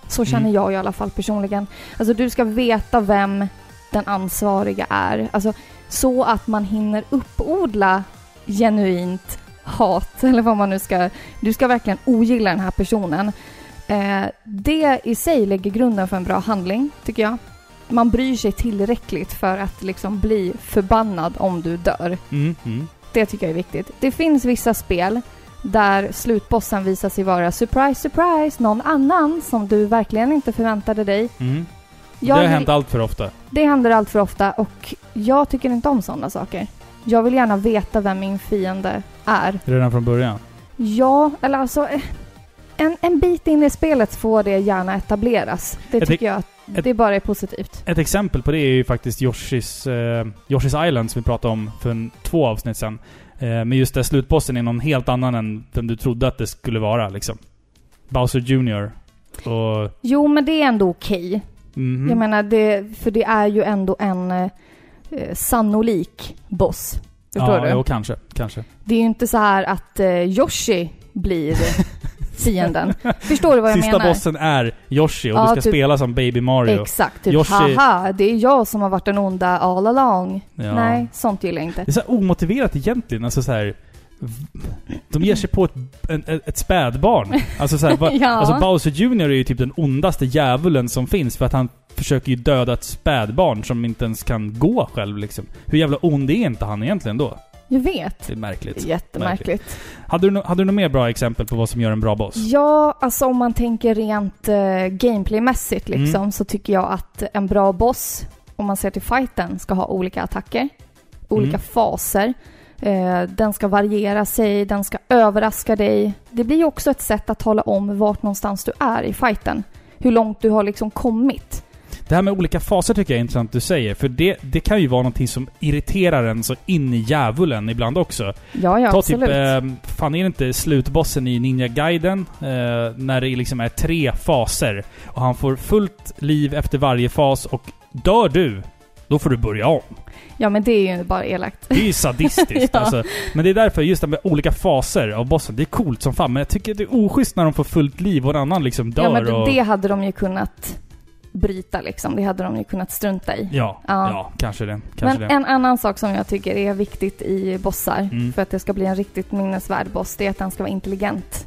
Så känner
Mm.
jag i alla fall personligen. Alltså du ska veta vem den ansvariga är. Alltså så att man hinner uppodla genuint hat, eller vad man nu ska... Du ska verkligen ogilla den här personen. Eh, det i sig lägger grunden för en bra handling, tycker jag. Man bryr sig tillräckligt för att liksom bli förbannad om du dör.
Mm. Mm.
Det tycker jag är viktigt. Det finns vissa spel där slutbossen visar sig vara surprise, surprise, någon annan som du verkligen inte förväntade dig.
Mm. Det
Jag
har
vill-
hänt allt för ofta.
det händer allt för ofta och jag tycker inte om sådana saker. Jag vill gärna veta vem min fiende är.
Redan från början.
Ja, eller alltså... eh, En, en bit in i spelet får det gärna etableras. Det tycker jag
ett-
det bara är positivt.
Ett exempel på det är ju faktiskt Yoshis, eh, Yoshi's Island som vi pratade om för en, två avsnitt sedan. Eh, men just det, slutbossen är någon helt annan än vem du trodde att det skulle vara liksom. Bowser Jr. Och...
Jo, men det är ändå okej.
Mhm.
Jag menar, det, för det är ju ändå en eh, eh, sannolik boss. Förstår
ja,
du?
jo, kanske. Kanske.
Det är ju inte så här att eh, Yoshi blir fienden. Förstår du vad jag
Sista
menar?
bossen är Yoshi och
Ja,
du ska
typ-
spela som Baby Mario.
Exakt. Typ
Yoshi-
haha, det är jag som har varit den onda all along.
Ja.
Nej, sånt gillar jag inte.
Det är så omotiverat egentligen. Alltså så här, De ger sig på ett, en, ett, spädbarn. Alltså, så här, va,
Ja.
alltså Bowser Jr är ju typ den ondaste djävulen som finns för att han försöker ju döda ett spädbarn som inte ens kan gå själv liksom. Hur jävla ond är inte han egentligen då?
Jag vet.
Det är märkligt.
Jättemärkligt.
Hade du, no- hade du några mer bra exempel på vad som gör en bra boss?
Ja, alltså om man tänker rent eh, gameplaymässigt liksom,
Mm.
så tycker jag att en bra boss, om man ser till fighten, ska ha olika attacker, olika
Mm.
faser. Eh, den ska variera sig, den ska överraska dig. Det blir också ett sätt att tala om vart någonstans du är i fighten. Hur långt du har liksom kommit.
Det här med olika faser tycker jag är intressant du säger. För det, det kan ju vara någonting som irriterar en så in i djävulen ibland också.
Ja, ja,
Ta
absolut.
typ, eh, fan är det inte slutbossen i Ninja Gaiden? Eh, när det liksom är tre faser. Och han får fullt liv efter varje fas och dör du, då får du börja om.
Ja, men det är ju bara elakt.
Det är ju sadistiskt
Ja.
alltså. Men det är därför just det med olika faser av bossen, det är coolt som fan. Men jag tycker det är oschysst när de får fullt liv och en annan liksom dör
Ja, men
och...
det hade de ju kunnat bryta liksom. Det hade de ju kunnat strunta i.
Ja, ja,
Ja.
kanske det. Kanske
Men
det.
en annan sak som jag tycker är viktigt i bossar,
Mm.
för att det ska bli en riktigt minnesvärd boss, det är att den ska vara intelligent.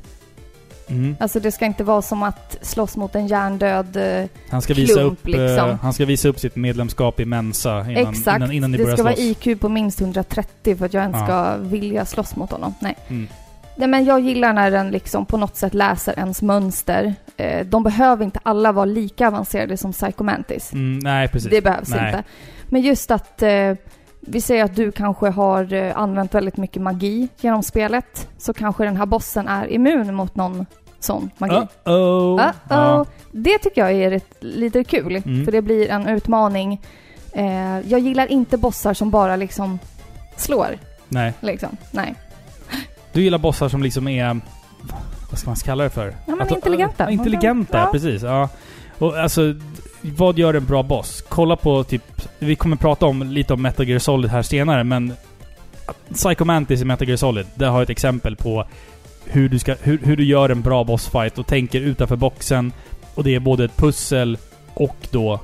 Mm.
Alltså det ska inte vara som att slåss mot en hjärndöd... eh,
Han ska visa
Klump,
upp, eh,
liksom.
han ska visa upp sitt medlemskap i Mensa innan,
Exakt.
innan, innan ni
det
börjar
ska vara
slåss.
IQ på minst 130 för att jag ens
Ja.
ska vilja slåss mot honom. Nej.
Mm.
Nej men jag gillar när den liksom på något sätt läser ens mönster. Eh, de behöver inte alla vara lika avancerade som Psycho Mantis.
Mm, nej, precis.
Det behövs
Nej.
inte. Men just att vi säger att du kanske har använt väldigt mycket magi genom spelet. Så kanske den här bossen är immun mot någon sån magi.
Uh-oh.
Uh-oh.
Ja.
Det tycker jag är rätt, lite kul,
Mm.
för det blir en utmaning. Eh, jag gillar inte bossar som bara liksom slår.
Nej.
Liksom. Nej.
Du gillar bossar som liksom är... Vad ska man kalla det för?
Ja, men
Att-
intelligenta.
Ja, intelligenta,
Ja.
precis. Ja. Och alltså, vad gör en bra boss? Kolla på typ... Vi kommer prata om lite om Metal Gear Solid här senare, men... Psycho Mantis i Metal Gear Solid, det har ett exempel på hur du, ska, hur, hur du gör en bra bossfight och tänker utanför boxen. Och det är både ett pussel och då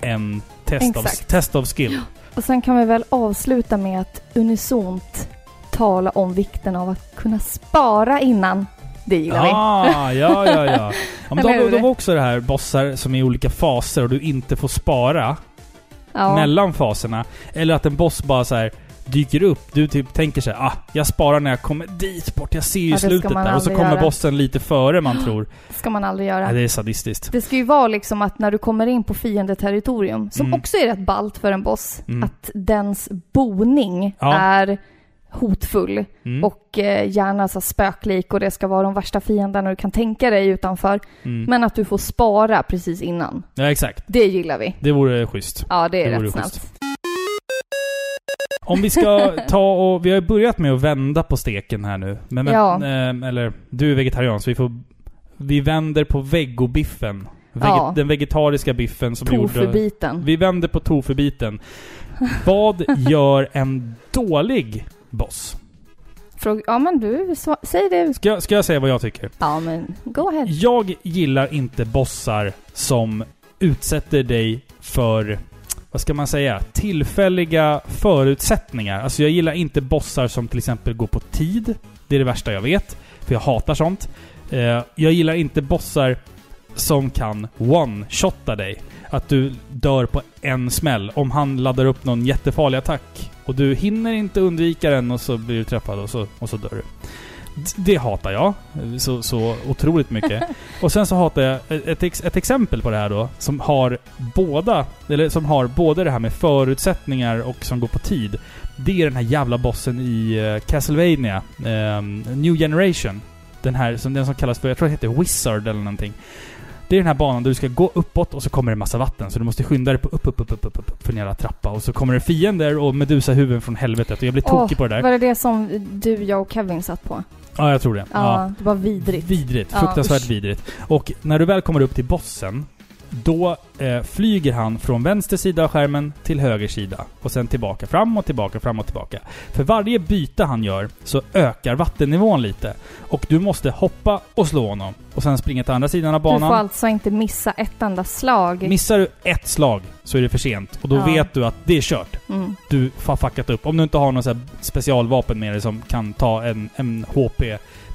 en test, av, test of skill.
Och sen kan vi väl avsluta med att unisont tala om vikten av att kunna spara innan. Det gillar vi.
Ah, ja, ja, ja. ja men då var också det här bossar som är i olika faser och du inte får spara
Ja.
mellan faserna. Eller att en boss bara så här dyker upp. Du typ tänker så här, ah, jag sparar när jag kommer dit bort. Jag ser ju
Ja, det
slutet där. Och så kommer
göra.
bossen lite före man tror.
ska man aldrig göra.
Ja, det är sadistiskt.
Det ska ju vara liksom att när du kommer in på fiendeterritorium, som
Mm.
också är rätt ballt för en boss,
Mm.
att dens boning
Ja.
är hotfull
Mm.
och eh, gärna så spöklik och det ska vara de värsta fienderna du kan tänka dig utanför.
Mm.
Men att du får spara precis innan.
Ja, exakt.
Det gillar vi.
Det vore schysst.
Ja, det är
Det
rätt snällt.
Om vi ska ta och... Vi har ju börjat med att vända på steken här nu. Men, men,
Ja.
eh, eller, du är vegetarian så vi får... Vi vänder på vegobiffen. Vege,
Ja.
Den vegetariska biffen som gjorde...
Tofubiten.
Vi vänder på tofubiten. Vad gör en dålig boss?
Fråga, ja men du, sva- säg det.
Ska, jag- ska jag säga vad jag tycker?
Ja men, go ahead.
Jag gillar inte bossar som utsätter dig för, vad ska man säga, tillfälliga förutsättningar. Alltså jag gillar inte bossar som till exempel går på tid. Det är det värsta jag vet. För jag hatar sånt. Eh, jag gillar inte bossar som kan one-shotta dig. Att du dör på en smäll om han laddar upp någon jättefarlig attack. Och du hinner inte undvika den och så blir du träffad och så, och så dör du. Det hatar jag. Så, så otroligt mycket. Och sen så hatar jag ett, ett exempel på det här då, som har båda, eller som har både det här med förutsättningar och som går på tid. Det är den här jävla bossen i uh, Castlevania, ehm, New Generation. Den här, som, den som kallas för, jag tror det heter Wizard eller någonting. Det är den här banan där du ska gå uppåt och så kommer det massa vatten. Så du måste skynda dig på upp, upp, upp, upp, upp, upp, för en jävla trappa. Och så kommer det fiender och Medusa-huvuden från helvetet. Och jag blir tokig på det där.
Var det det som du, jag och Kevin satt på?
Ja, jag tror det.
Ja, det var vidrigt.
Vidrigt. Fruktansvärt vidrigt. Och när du väl kommer upp till bossen, då eh, flyger han från vänster sida av skärmen till höger sida. Och sen tillbaka, fram och tillbaka, fram och tillbaka. För varje byte han gör så ökar vattennivån lite. Och du måste hoppa och slå honom. Och sen springa till andra sidan av
Du får
banan.
alltså inte missa ett enda slag.
Missar du ett slag så är det för sent. Och då
Ja.
vet du att det är kört.
Mm.
Du har fuckat upp. Om du inte har här specialvapen med dig som kan ta en, en HP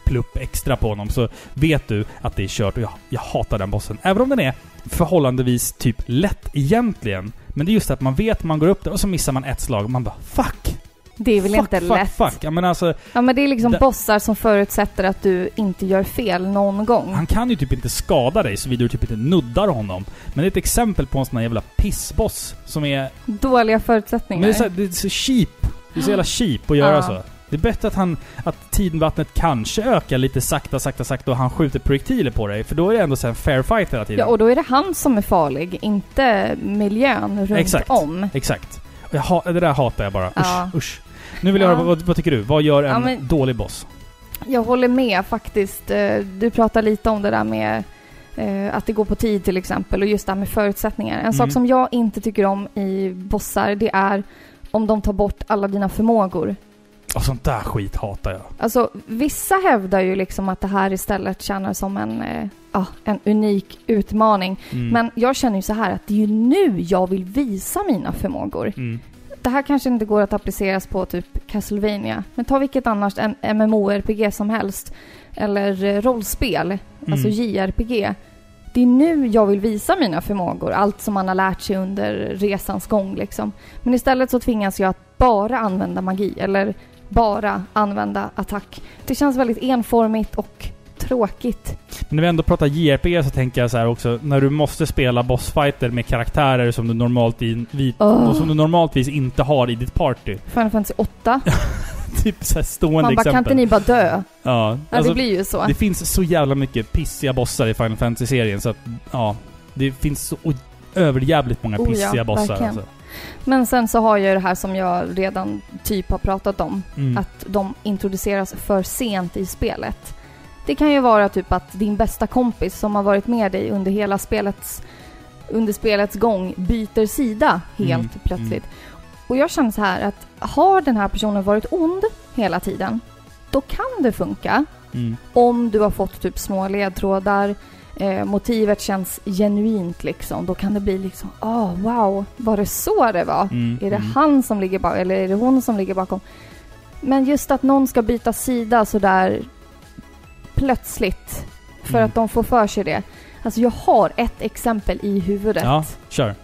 plupp extra på honom så vet du att det är kört. Och jag, jag hatar den bossen. Även om den är förhållandevis typ lätt egentligen. Men det är just att man vet man går upp där och så missar man ett slag och man bara fuck!
Det är väl
fuck,
inte
fuck,
lätt?
fuck! Ja men alltså,
Ja men det är liksom
Det-
bossar som förutsätter att du inte gör fel någon gång.
han kan ju typ inte skada dig såvida du typ inte nuddar honom. Men det är ett exempel på en sån här jävla pissboss som är
Dåliga förutsättningar.
Men det är, så, här- det är så cheap. Det är så jävla cheap att göra
Ja.
så. Det är bättre att han... Att tidvattnet kanske ökar lite sakta, sakta, sakta och han skjuter projektiler på dig. För då är det ändå så en fair fight hela tiden.
Ja, och då är det han som är farlig, inte miljön runt
Exakt.
om.
Exakt. Jag det där hatar jag bara. Usch,
Ja.
usch. Nu vill jag
Ja.
höra, vad, vad tycker du? Vad gör en
Ja, men-
dålig boss?
Jag håller med faktiskt. Eh, Du pratar lite om det där med eh, att det går på tid till exempel och just det här med förutsättningar. En
Mm.
sak som jag inte tycker om i bossar, det är om de tar bort alla dina förmågor.
Och sånt där skit hatar jag.
Alltså, vissa hävdar ju liksom att det här istället tjänar som en, eh, en unik utmaning.
Mm.
Men jag känner ju så här att det är ju nu jag vill visa mina förmågor.
Mm.
det här kanske inte går att appliceras på typ Castlevania. Men ta vilket annars MMORPG som helst. Eller eh, rollspel, alltså
Mm.
JRPG. Det är nu jag vill visa mina förmågor, allt som man har lärt sig under resans gång liksom. Men istället så tvingas jag att bara använda magi, eller bara använda attack. Det känns väldigt enformigt och tråkigt.
Men när vi ändå pratar JRPG så tänker jag så här också, när du måste spela bossfighter med karaktärer som du normalt i, vid,
Åh.
och som du normaltvis inte har i ditt party.
Final Fantasy 8.
typ så här stående
Man bara, kan
exempel.
inte ni bara dö?
Ja,
Ja,
alltså,
det blir ju så.
det finns så jävla mycket pissiga bossar i Final Fantasy-serien så att, ja. Det finns så överjävligt många
Oh ja,
pissiga bossar
verkligen.
alltså.
Men sen så har jag det här som jag redan typ har pratat om.
Mm.
Att de introduceras för sent i spelet. Det kan ju vara typ att din bästa kompis som har varit med dig under hela spelets, under spelets gång byter sida helt
Mm,
plötsligt. Och jag känner så här att har den här personen varit ond hela tiden, då kan det funka.
Mm.
Om du har fått typ små ledtrådar, eh, motivet känns genuint liksom, då kan det bli liksom, ah wow, var det så det var?
Mm.
Är det
mm.
han som ligger bakom, eller är det hon som ligger bakom? Men just att någon ska byta sida sådär plötsligt, för
Mm.
att de får för sig det. Alltså jag har ett exempel i huvudet.
Ja, kör.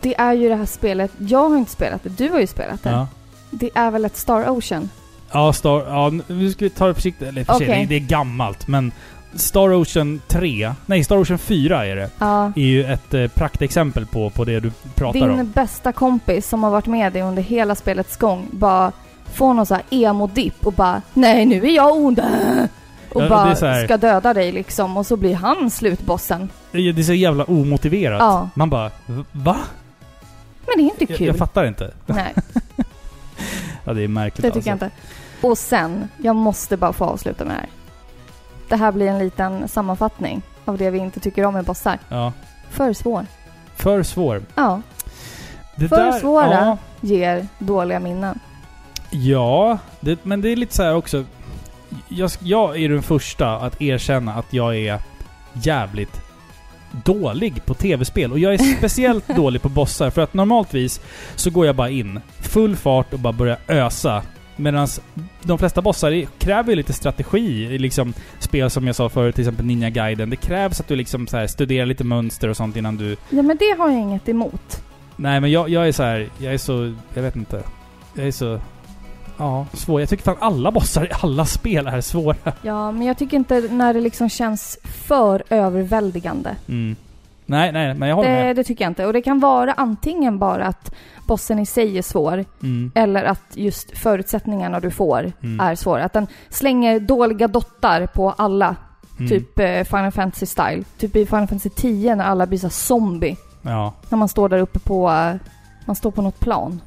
Det är ju det här spelet, jag har inte spelat det, du har ju spelat det.
Ja.
Det är väl ett Star Ocean?
Ja, Star... Ja, nu ska vi ta det försiktigt. Eller för det, det är gammalt, men Star Ocean 3, nej Star Ocean 4 är det,
Ja.
är ju ett eh, praktexempel på, på det du pratar
Din
om.
bästa kompis som har varit med dig under hela spelets gång bara får någon så här emo-dipp och bara Nej nu är jag ond! Och
Ja,
bara ska döda dig liksom och så blir han slutbossen.
Det är så jävla omotiverat.
Ja.
Man bara, "V- va?
Men det är inte
Jag,
kul.
jag fattar inte.
Nej,
Ja, det är märkligt
det tycker jag
alltså.
inte. Och sen, jag måste bara få avsluta med det här. Det här blir en liten sammanfattning av det vi inte tycker om med bossar.
Ja.
För svår.
För svår.
Ja,
Det
För svåra.
Ja,
ger dåliga minnen.
ja det, men det är lite så här också. Jag, jag är den första att erkänna att jag är jävligt dålig på tv-spel. Och jag är speciellt dålig på bossar. För att normaltvis så går jag bara in full fart och bara börjar ösa. Medan de flesta bossar kräver ju lite strategi. i Liksom spel som jag sa förut, till exempel Ninja Gaiden. Det krävs att du liksom så här studerar lite mönster och sånt innan du...
Ja, men det har jag inget emot.
Nej men jag, jag är så här, jag är så... Jag vet inte. Jag är så... Ja, svår. Jag tycker fan alla bossar i alla spel är svåra.
Ja, men jag tycker inte när det liksom känns för överväldigande.
Mm. Nej, nej, men jag håller
Det,
med.
det tycker jag inte. Och det kan vara antingen bara att bossen i sig är svår,
Mm.
eller att just förutsättningarna du får
Mm.
är svåra. Att den slänger dåliga dottar på alla,
Mm.
typ eh, Final Fantasy style. Typ i Final Fantasy 10 när alla blir så zombie.
Ja.
När man står där uppe på, eh, man står på något plan.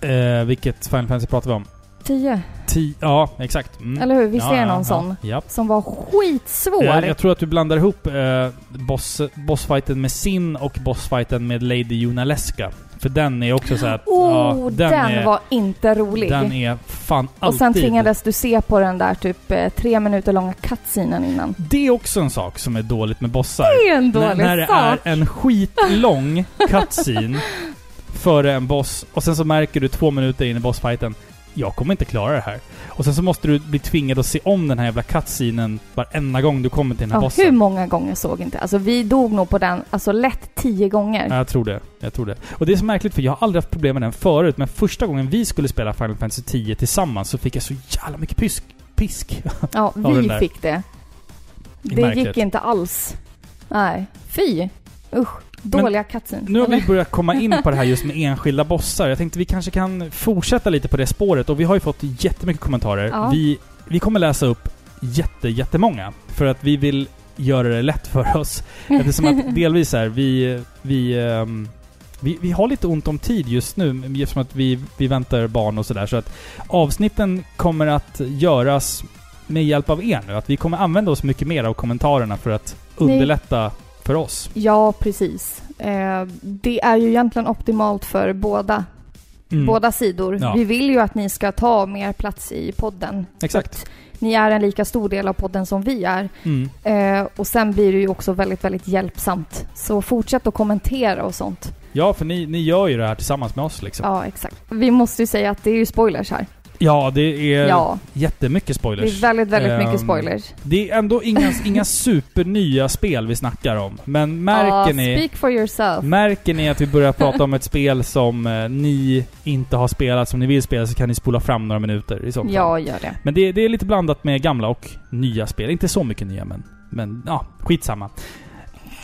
Eh, vilket Final Fantasy pratar vi om?
10,
Ti ja, exakt. Mm.
eller hur? Visst
ja,
är det någon
ja,
sån?
Ja.
Som var skitsvår.
Jag, jag tror att du blandar ihop eh, boss, bossfighten med Sin och bossfighten med Lady Junaleska. För den är också så här att...
Oh,
ja,
den,
är,
var inte rolig.
Den är fan
och
alltid...
sen tvingades du se på den där typ eh, tre minuter långa cutscenen innan.
Det är också en sak som är dåligt med bossar.
Det är en
när,
dålig
när det
sak.
är en skitlång cutscene före en boss och sen så märker du två minuter in i bossfighten jag kommer inte klara det här. Och sen så måste du bli tvingad att se om den här jävla cutscenen varenda gång du kommer till den här
Ja,
bossen.
hur många gånger såg inte? Alltså vi dog nog på den, alltså lätt tio gånger.
Ja, jag tror det. Jag tror det. Och det är så märkligt för jag har aldrig haft problem med den förut, men första gången vi skulle spela Final Fantasy 10 tillsammans så fick jag så jävla mycket pisk. pisk.
Ja, vi fick det.
Det
Det gick inte alls. Nej. Fy! Usch. Dåliga cutscenes.
Nu har vi börjat komma in på det här just med enskilda bossar. Jag tänkte vi kanske kan fortsätta lite på det spåret och vi har ju fått jättemycket kommentarer.
Ja.
Vi, vi kommer läsa upp jätte, jättemånga för att vi vill göra det lätt för oss. Eftersom att delvis är vi, vi, ehm, vi, vi har lite ont om tid just nu eftersom att vi, vi väntar barn och sådär. Så att avsnitten kommer att göras med hjälp av er nu. Att vi kommer använda oss mycket mer av kommentarerna för att underlätta för oss.
Ja, precis. Eh, det är ju egentligen optimalt för båda,
Mm.
båda sidor.
Ja.
Vi vill ju att ni ska ta mer plats i podden.
Exakt.
Ni är en lika stor del av podden som vi är.
Mm.
Eh, och sen blir det ju också väldigt, väldigt hjälpsamt. Så fortsätt att kommentera och sånt.
Ja, för ni, ni gör ju det här tillsammans med oss liksom.
Ja, exakt. Vi måste ju säga att det är ju spoilers här.
Ja, det är
Ja,
jättemycket
det
spoilers.
är väldigt, väldigt
Ehm,
mycket spoilers.
Det är ändå inga, inga supernya spel vi snackar om. Men märker
Ja,
ni...
speak for yourself.
Märker ni att vi börjar prata om ett spel som eh, ni inte har spelat, som ni vill spela, så kan ni spola fram några minuter i så fall.
Ja, gör det.
Men det, det är lite blandat med gamla och nya spel. Inte så mycket nya, men... Men ja, skitsamma.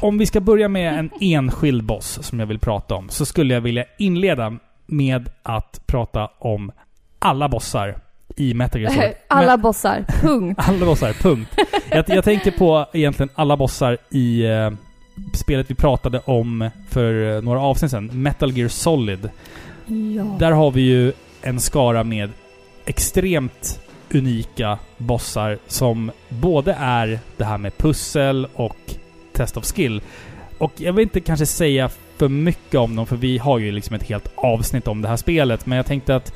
Om vi ska börja med en enskild boss som jag vill prata om, så skulle jag vilja inleda med att prata om alla bossar i Metal Gear Solid.
Alla bossar. Punkt.
Alla bossar, punkt. Jag, jag tänker på egentligen alla bossar i eh, spelet vi pratade om för eh, några avsnitt sedan, Metal Gear Solid.
Ja.
Där har vi ju en skara med extremt unika bossar som både är det här med pussel och test of skill. Och jag vill inte kanske säga för mycket om dem, för vi har ju liksom ett helt avsnitt om det här spelet. Men jag tänkte att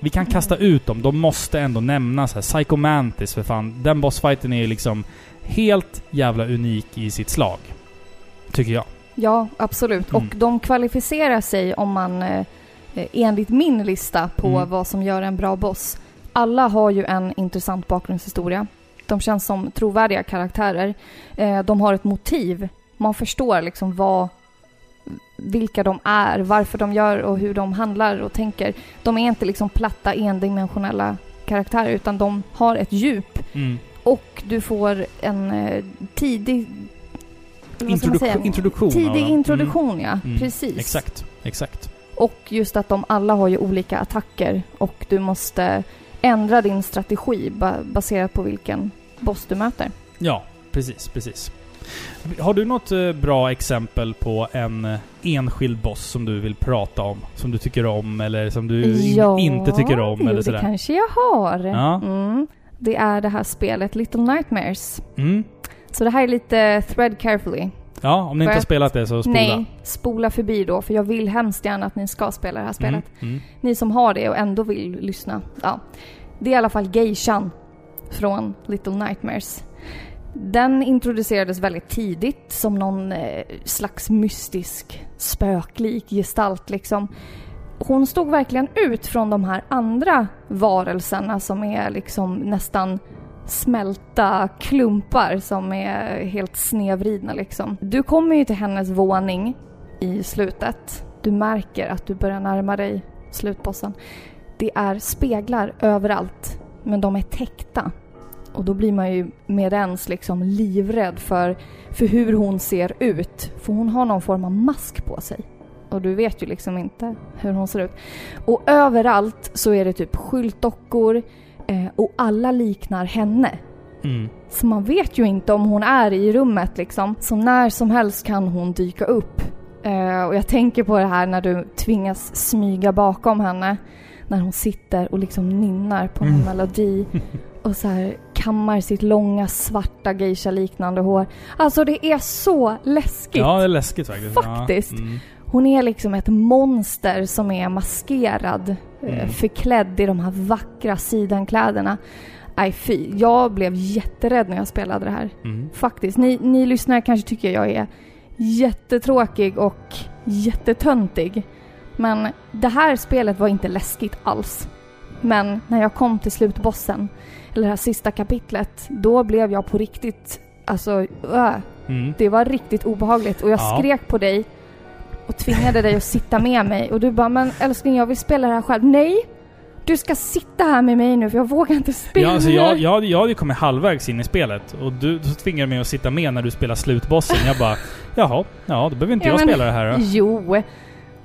vi kan kasta ut dem. De måste ändå nämnas här. Psycho Mantis för fan. Den bossfighten är ju liksom helt jävla unik i sitt slag. Tycker jag.
Ja, absolut.
Mm.
Och de kvalificerar sig om man eh, enligt min lista på
Mm.
vad som gör en bra boss. Alla har ju en intressant bakgrundshistoria. De känns som trovärdiga karaktärer. Eh, de har ett motiv. Man förstår liksom vad vilka de är, varför de gör och hur de handlar och tänker. De är inte liksom platta endimensionella karaktärer utan de har ett djup
Mm.
och du får en eh, tidig säga?
Introduktion,
Tidig
dem.
introduktion, ja.
Mm.
Precis.
Exakt. Exakt.
Och just att de alla har ju olika attacker och du måste ändra din strategi ba- baserat på vilken boss du möter.
Ja, precis, precis. Har du något eh, bra exempel på en eh, enskild boss som du vill prata om? Som du tycker om eller som du in, inte tycker om
jo,
eller
det
sådär?
kanske jag har.
Ja.
Mm. Det är det här spelet Little Nightmares.
Mm.
Så det här är lite thread carefully.
Ja, om ni inte
För
har
att-
spelat det så spola.
Nej, spola förbi då för jag vill hemskt gärna att ni ska spela det här spelet.
Mm. Mm.
Ni som har det och ändå vill lyssna. Ja. Det är i alla fall Geishan från Little Nightmares. Den introducerades väldigt tidigt som någon eh, slags mystisk spöklik gestalt liksom. Hon stod verkligen ut från de här andra varelserna som är liksom nästan smälta klumpar som är helt snedvridna liksom. Du kommer ju till hennes våning i slutet. Du märker att du börjar närma dig slutbossen. Det är speglar överallt, men de är täckta. Och då blir man ju med ens liksom livrädd för, för hur hon ser ut. För hon har någon form av mask på sig. Och du vet ju liksom inte hur hon ser ut. Och överallt så är det typ skyltdockor eh, och alla liknar henne.
Mm.
Så man vet ju inte om hon är i rummet liksom. Så när som helst kan hon dyka upp. Eh, och jag tänker på det här när du tvingas smyga bakom henne. När hon sitter och liksom nynnar på en
Mm.
melodi. Och så här kammar sitt långa svarta geisha-liknande hår. Alltså det är så läskigt.
Ja, det är läskigt faktiskt.
Faktiskt.
Ja. Mm.
Hon är liksom ett monster som är maskerad, eh,
Mm.
förklädd i de här vackra sidenkläderna. Nej fy, jag blev jätterädd när jag spelade det här.
Mm.
Faktiskt. Ni, ni lyssnare kanske tycker jag är jättetråkig och jättetöntig. Men det här spelet var inte läskigt alls. Men när jag kom till slutbossen, eller det här sista kapitlet, då blev jag på riktigt, alltså, äh,
Mm.
det var riktigt obehagligt och jag
Ja.
skrek på dig och tvingade dig att sitta med mig och du bara men älskling jag vill spela det här själv. Nej! Du ska sitta här med mig nu för jag vågar inte spela.
Ja, alltså jag, jag, jag hade ju kommit halvvägs in i spelet och du, du tvingade mig att sitta med när du spelar slutbossen. Jag bara, jaha, ja då behöver inte
Ja,
jag
men-
spela det här då.
Jo,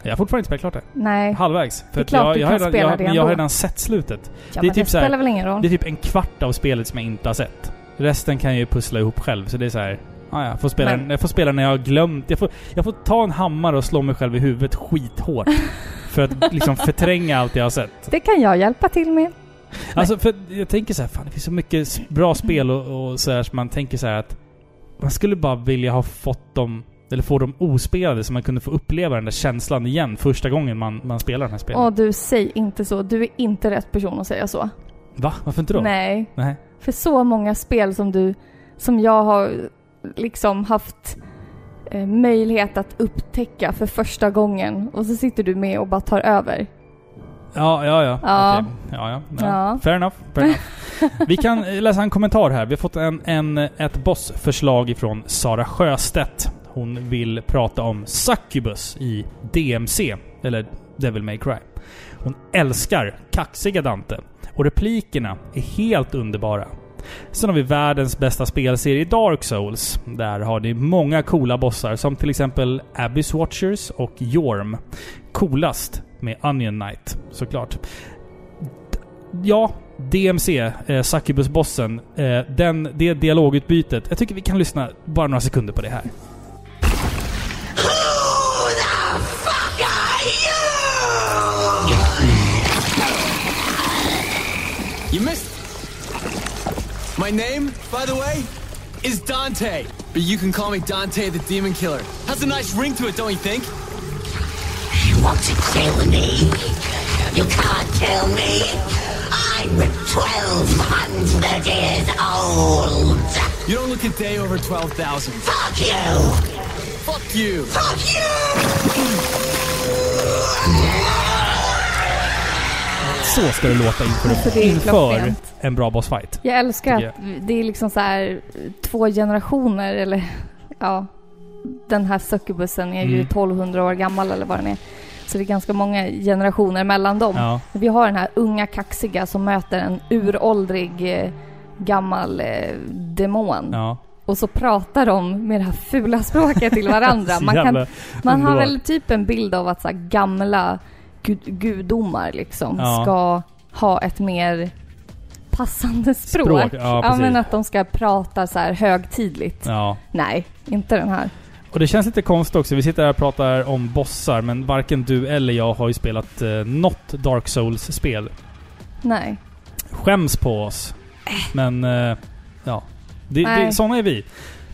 Jag har fortfarande inte spelat klart det.
nej.
Halvvägs.
Det är klart
jag,
du
jag,
kan
redan,
spela
jag,
det
men jag har redan sett slutet.
Ja,
det är typ
det
så här-
spelar väl ingen roll.
Det är typ en kvart av spelet som jag inte har sett. Resten kan jag ju pussla ihop själv, så det är så här. Ah, ja, jag, får spela,
Men-
jag får spela när jag har glömt. Jag får, jag får ta en hammare och slå mig själv i huvudet skithårt. för att liksom förtränga allt jag har sett.
Det kan jag hjälpa till med.
Alltså, för jag tänker så här, fan det finns så mycket bra spel och, och så här, så man tänker så här att man skulle bara vilja ha fått dem, eller få dem ospelade så man kunde få uppleva den där känslan igen första gången man, man spelar den här spelen.
Åh du, säg inte så. Du är inte rätt person att säga så.
Va? Varför inte då?
Nej.
Nej.
För så många spel som du, som jag har liksom haft eh, möjlighet att upptäcka för första gången och så sitter du med och bara tar över.
Ja, ja, ja.
Ja.
Okej. ja, ja, ja.
Ja.
Fair enough. Fair enough. Vi kan läsa en kommentar här. Vi har fått en, en, ett bossförslag ifrån Sara Sjöstedt. Hon vill prata om Succubus i DMC, eller Devil May Cry. Hon älskar kaxiga Dante. Och replikerna är helt underbara. Sen har vi världens bästa spelserie Dark Souls. Där har ni många coola bossar som till exempel Abyss Watchers och Jorm. Coolast med Onion Knight, såklart. D- Ja, DMC, eh, Succubus-bossen. Eh, den, det dialogutbytet. Jag tycker vi kan lyssna bara några sekunder på det här.
Who the fuck are you?
You missed. My name, by the way, is Dante. But you can call me Dante the Demon Killer. Has a nice ring to it, don't you think?
You want to kill me? You can't kill me. I'm 1200 years old.
You don't look a day over 12,000.
Fuck you!
Fuck you!
Fuck you!
Så ska det låta inför,
Alltså, det
inför en bra bossfight.
Jag älskar att det är liksom så här två generationer eller ja, den här succubusen är ju
Mm.
1200 år gammal eller vad den är. Så det är ganska många generationer mellan dem.
Ja.
Vi har den här unga kaxiga som möter en uråldrig eh, gammal eh, demon.
ja.
Och så pratar de med det här fula språket till varandra. Man, kan, man har väl typ en bild av att så gamla gud, gudomar liksom
Ja.
ska ha ett mer passande språk.
Språk, ja, precis.
men att de ska prata så här högtidligt.
Ja.
Nej, inte den här.
Och det känns lite konstigt också. Vi sitter här och pratar om bossar, men varken du eller jag har ju spelat eh, något Dark Souls-spel.
Nej.
Skäms på oss. Men, eh, ja. Det, det, såna är vi.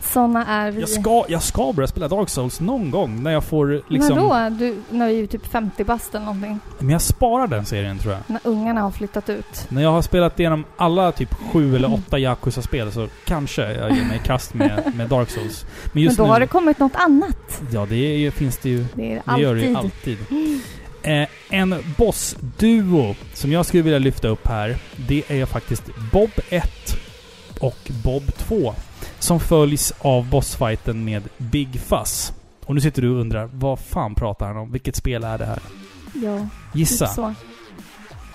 Såna är vi.
Jag ska, jag ska börja spela Dark Souls någon gång när jag får liksom...
Men då? Du, när vi är typ 50 bast eller någonting.
Men jag sparar den serien tror jag.
När ungarna har flyttat ut.
När jag har spelat igenom alla typ sju eller åtta Yakuza-spel så kanske jag ger mig i kast med, med Dark Souls. Men
Men
just
då
nu...
har det kommit något annat.
Ja, det är, finns det ju...
Det är
Det gör det ju
alltid.
alltid. Eh, en bossduo som jag skulle vilja lyfta upp här, det är faktiskt Bob 1 och Bob 2. Som följs av bossfighten med Big Fuzz. Och nu sitter du och undrar, vad fan pratar han om? Vilket spel är det här?
Ja,
Gissa.
typ så.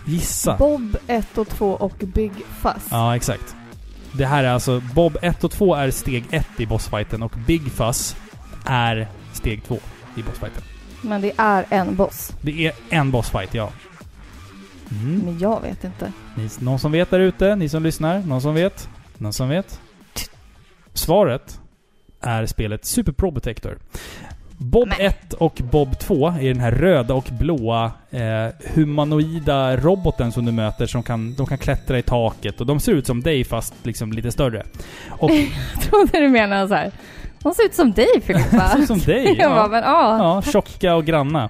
Gissa.
Bob 1 och 2 och Big Fuzz.
Ja, exakt. Det här är alltså... Bob 1 och 2 är steg 1 i bossfighten och Big Fuzz är steg 2 i bossfighten.
Men det är en boss.
Det är en bossfight, ja. Mm.
Men jag vet inte.
Ni, någon som vet där ute? Ni som lyssnar? Någon som vet? Någon som vet? Svaret är spelet Super Pro Protector. Bob
Men-
1 och Bob 2 är den här röda och blåa eh, humanoida roboten som du möter som kan, de kan klättra i taket och de ser ut som dig fast liksom lite större. Och
Jag trodde du menade så här. De ser ut som dig Filippa.
ser ut som dig.
Jag bara,
Ja.
men ja.
Ja, tjocka och granna.